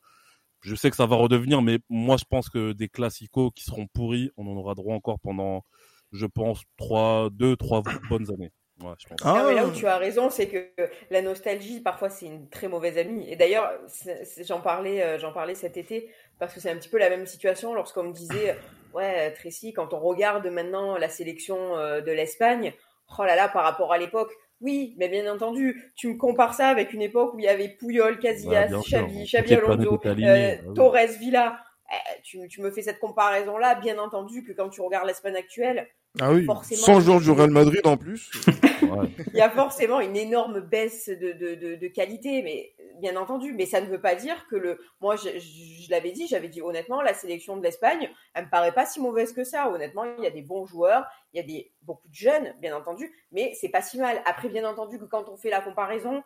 je sais que ça va redevenir, mais moi je pense que des classicos qui seront pourris, on en aura droit encore pendant, je pense, trois, deux, trois bonnes années. Ouais, je pense. Ah, mais là où tu as raison, c'est que la nostalgie, parfois, c'est une très mauvaise amie. Et d'ailleurs, j'en parlais, euh, j'en parlais cet été parce que c'est un petit peu la même situation lorsqu'on me disait, ouais, Tracy, quand on regarde maintenant la sélection euh, de l'Espagne, oh là là, par rapport à l'époque, oui, mais bien entendu, tu me compares ça avec une époque où il y avait Puyol, Casillas, Xavi, Xavi Alonso, euh, Torres, Villa. Eh, tu, tu, me fais cette comparaison-là, bien entendu que quand tu regardes l'Espagne actuelle, ah oui, sans joueur du Real Madrid en plus. Il y a forcément une énorme baisse de, qualité, mais bien entendu. Mais ça ne veut pas dire que le. Moi, je, l'avais dit, j'avais dit honnêtement, la sélection de l'Espagne, elle me paraît pas si mauvaise que ça. Honnêtement, il y a des bons joueurs, il y a beaucoup de jeunes, bien entendu, mais c'est pas si mal. Après, bien entendu, que quand on fait la comparaison,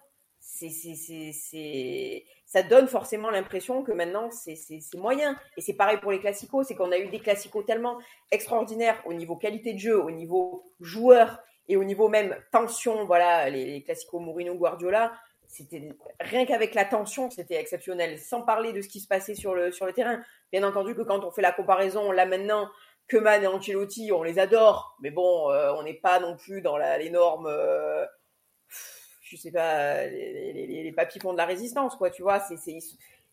ça donne forcément l'impression que maintenant c'est moyen et c'est pareil pour les classicos c'est qu'on a eu des classicos tellement extraordinaires au niveau qualité de jeu au niveau joueur et au niveau même tension voilà les, les classicos Mourinho Guardiola c'était rien qu'avec la tension c'était exceptionnel sans parler de ce qui se passait sur le sur le terrain bien entendu que quand on fait la comparaison là maintenant Keman et Ancelotti on les adore mais bon euh, on n'est pas non plus dans l'énorme euh, je sais pas, les, les, les, de la résistance, quoi, tu vois. C'est, ils,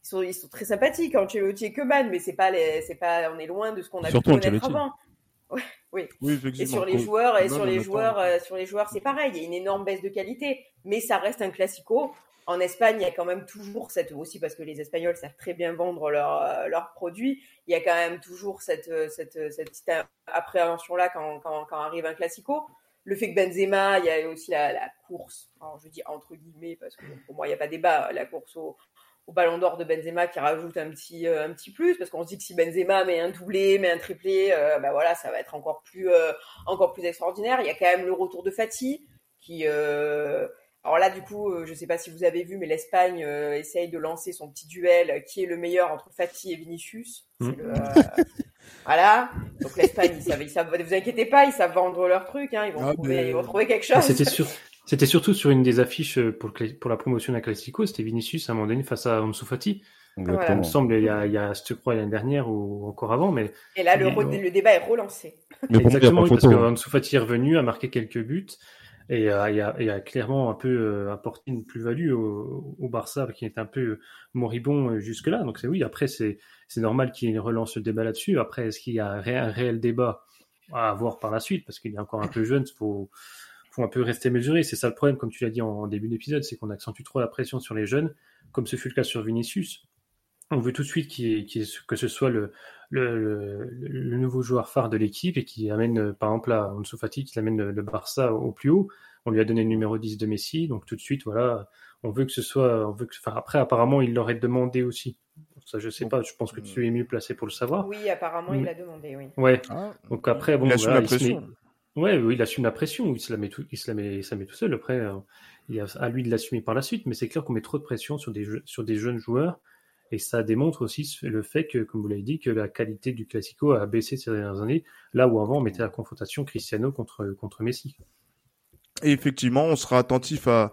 sont, ils sont très sympathiques, Ancelotti et Keman, mais c'est pas, c'est pas, on est loin de ce qu'on a pu connaître avant. oui. oui et sur les joueurs, et sur les joueurs, euh, sur les joueurs, c'est pareil. Il y a une énorme baisse de qualité, mais ça reste un classico. En Espagne, il y a quand même toujours cette aussi parce que les Espagnols savent très bien vendre leurs euh, leurs produits. Il y a quand même toujours cette euh, cette cette petite appréhension là quand, quand quand arrive un classico le fait que Benzema, il y a aussi la, la course, alors je dis entre guillemets parce que pour moi il n'y a pas débat, la course au, au Ballon d'Or de Benzema qui rajoute un petit euh, un petit plus parce qu'on se dit que si Benzema met un doublé, met un triplé, euh, bah voilà, ça va être encore plus euh, encore plus extraordinaire. Il y a quand même le retour de Fati qui alors là, du coup, je sais pas si vous avez vu, mais l'Espagne essaye de lancer son petit duel qui est le meilleur entre Fati et Vinicius. Mmh. Le, voilà. Donc l'Espagne, ils savent, ils savent, vous inquiétez pas, ils savent vendre leur truc, hein, ils, vont ah, trouver, ils vont trouver quelque chose. C'était sûr. C'était surtout sur une des affiches pour, pour la promotion d'un Classico, c'était Vinicius à un moment donné face à Ansu Fati. Il me semble, il y a, il y a je crois, l'année dernière ou encore avant. Mais, et là, le, le débat est relancé. Mais Exactement, parce que Ansu Fati est revenu, a marqué quelques buts et euh, il, a, il, a, clairement un peu euh, apporté une plus-value au, au, Barça qui est un peu moribond euh, jusque-là. Donc c'est oui, après c'est c'est normal qu'il relance le débat là-dessus. Après, est-ce qu'il y a un, réel débat à avoir par la suite? Parce qu'il est encore un peu jeune, faut faut un peu rester mesuré. C'est ça le problème, comme tu l'as dit en, début d'épisode, c'est qu'on accentue trop la pression sur les jeunes, comme ce fut le cas sur Vinicius. On veut tout de suite que ce soit le, le, le, nouveau joueur phare de l'équipe et qui amène, par exemple, à Ansu Fati, qui amène le, Barça au plus haut. On lui a donné le numéro 10 de Messi, donc tout de suite, voilà, on veut que ce soit, on veut que, enfin, après, apparemment, il l'aurait demandé aussi. Ça, je sais pas, je pense que tu es mieux placé pour le savoir. Oui, apparemment, il l'a demandé, oui. Ouais. Ah, donc après, bon, il la pression. Ouais, il assume la pression, il se la met tout, seul. Après, euh, il a à lui de l'assumer par la suite, mais c'est clair qu'on met trop de pression sur des, jeunes joueurs et ça démontre aussi le fait que, comme vous l'avez dit, que la qualité du Classico a baissé ces dernières années, là où avant on mettait la confrontation Cristiano contre, Messi. Et effectivement, on sera attentif à,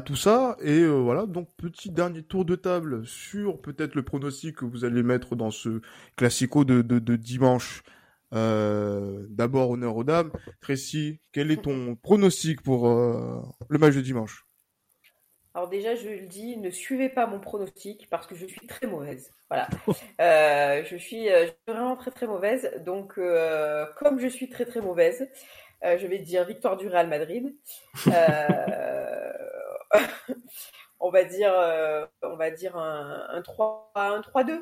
tout ça. Et euh, voilà, donc petit dernier tour de table sur peut-être le pronostic que vous allez mettre dans ce Classico de dimanche. Euh, D'abord, honneur aux dames. Tracy, quel est ton pronostic pour euh, le match de dimanche? Alors déjà, je le dis, ne suivez pas mon pronostic parce que je suis très mauvaise. Voilà. Euh, je, suis, je, suis, vraiment très très mauvaise. Donc, comme je suis très très mauvaise, je vais dire victoire du Real Madrid. on va dire, on va dire un, un 3, un 3-2.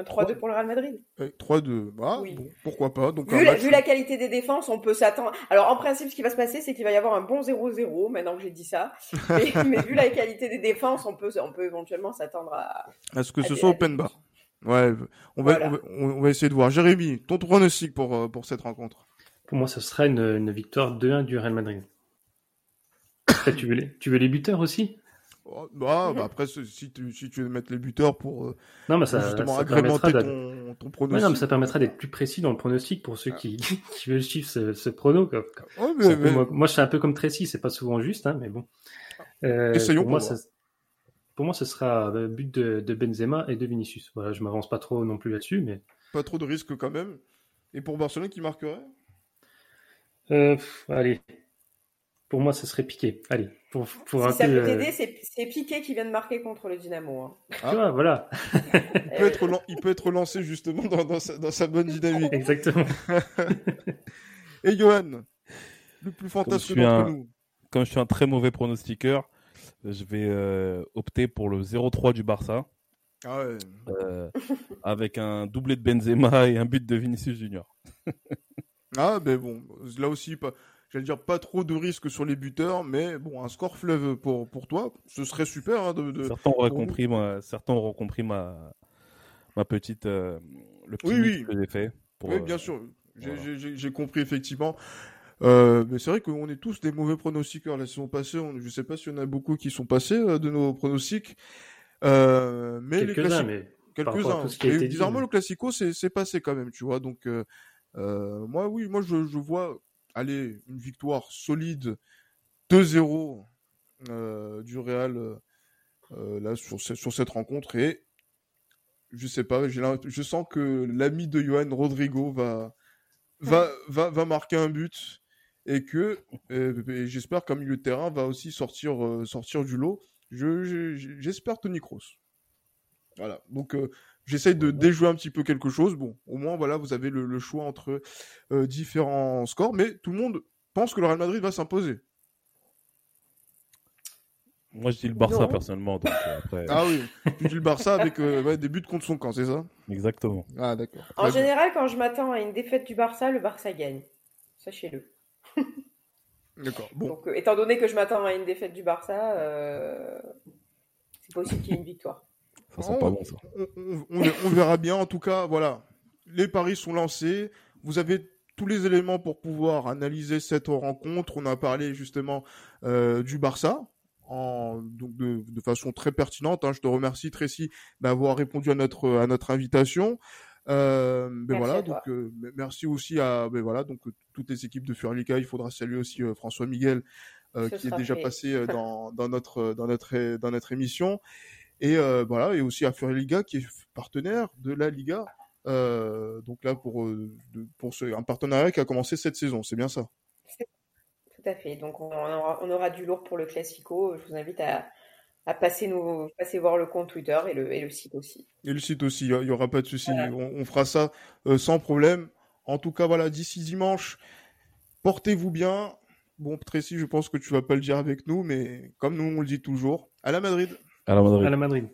Un 3-2 pour le Real Madrid. 3-2, bah, pourquoi pas. Donc vu, la, qualité des défenses, on peut s'attendre. Alors en principe, ce qui va se passer, c'est qu'il va y avoir un bon 0-0, maintenant que j'ai dit ça. mais, vu la qualité des défenses, on peut, on peut éventuellement s'attendre à... À ce que ce soit open bar. Ouais, on va, on, va, essayer de voir. Jérémy, ton pronostic pour, euh, pour cette rencontre? Pour moi, ce sera une, une victoire 2-1 du Real Madrid. tu, veux les, tu veux les buteurs aussi? Oh, bah, bah, après, si tu, si tu veux mettre les buteurs pour, euh, non, mais ça, justement ça agrémenter ton, ton, pronostic. non, mais ça permettra d'être plus précis dans le pronostic pour ceux qui, qui veulent suivre ce, ce prono. Quoi. mais, mais... Moi, moi, je suis un peu comme Tracy, c'est pas souvent juste, hein, mais bon. Euh, Essayons pour, moi. Ça... pour moi, ce sera euh, but de, de, Benzema et de Vinicius. Voilà, je m'avance pas trop non plus là-dessus, mais pas trop de risques quand même. Et pour Barcelone, qui marquerait? Euh, Allez, pour moi, ce serait Piqué. Allez, pour, pour si ça peut t'aider, c'est Piqué qui vient de marquer contre le Dynamo. Hein. Ah. voilà. il, peut être il peut être lancé justement dans, dans, sa, dans sa, bonne dynamique. Exactement. et Johan, le plus fantastique d'entre nous. Comme je suis un très mauvais pronostiqueur, je vais euh, opter pour le 0-3 du Barça. Ah ouais. euh, avec un doublé de Benzema et un but de Vinicius Junior. ah ben bon, là aussi pas, j'allais dire pas trop de risques sur les buteurs, mais bon un score fleuve pour pour toi, ce serait super. Hein, de, de, certains auraient compris, moi, certains auront compris ma ma petite euh, le petit oui, oui. que j'ai fait. Pour, oui, bien euh, sûr, j'ai compris effectivement. Euh, mais c'est vrai qu'on est tous des mauvais pronostiqueurs la saison passée. On, je sais pas s'il y en a beaucoup qui sont passés euh, de nos pronostics. Euh, mais quelques-uns, mais quelques-uns. Et bizarrement, le classico, c'est passé quand même, tu vois. Donc, euh, euh, moi, oui, moi, je, je vois, aller une victoire solide 2-0 euh, du Real euh, là sur, sur cette rencontre et je sais pas, je sens que l'ami de Johan Rodrigo va va va, va marquer un but et que j'espère qu'un milieu de terrain va aussi sortir sortir du lot. Je j'espère Tony Kroos. Voilà. Donc euh, j'essaye de déjouer un petit peu quelque chose. Bon, au moins voilà, vous avez le, le choix entre euh, différents scores, mais tout le monde pense que le Real Madrid va s'imposer. Moi, je dis le Barça personnellement. Donc, euh, après... Ah oui, tu dis le Barça avec euh, ouais, des buts contre son camp, c'est ça? Exactement. Ah d'accord. En général, quand je m'attends à une défaite du Barça, le Barça gagne. Sachez-le. D'accord. Bon. Donc, euh, étant donné que je m'attends à une défaite du Barça, euh, c'est possible qu'il y ait une victoire. Ça sent pas bon ça. On, on, on, verra bien. En tout cas, voilà. Les paris sont lancés. Vous avez tous les éléments pour pouvoir analyser cette rencontre. On a parlé justement euh, du Barça. En, donc de, de, façon très pertinente. Hein. Je te remercie Tracy d'avoir répondu à notre à notre invitation. Euh, ben voilà, donc euh, merci aussi à ben voilà donc toutes les équipes de Furlica. Il faudra saluer aussi euh, François Miguel euh, qui est déjà fait. passé dans, dans notre dans notre dans notre émission et voilà et aussi à Furliga qui est partenaire de la Liga. donc là pour pour ce, un partenariat qui a commencé cette saison, c'est bien ça. Tout à fait. Donc on aura, on aura du lourd pour le Classico. Je vous invite à à passer, nous, passer voir le compte Twitter et le, et le site aussi. Et le site aussi, il n'y aura pas de souci. Voilà. On, on, fera ça euh, sans problème. En tout cas, voilà, d'ici dimanche, portez-vous bien. Bon, Tracy, je pense que tu vas pas le dire avec nous, mais comme nous, on le dit toujours, à la Madrid. À la Madrid.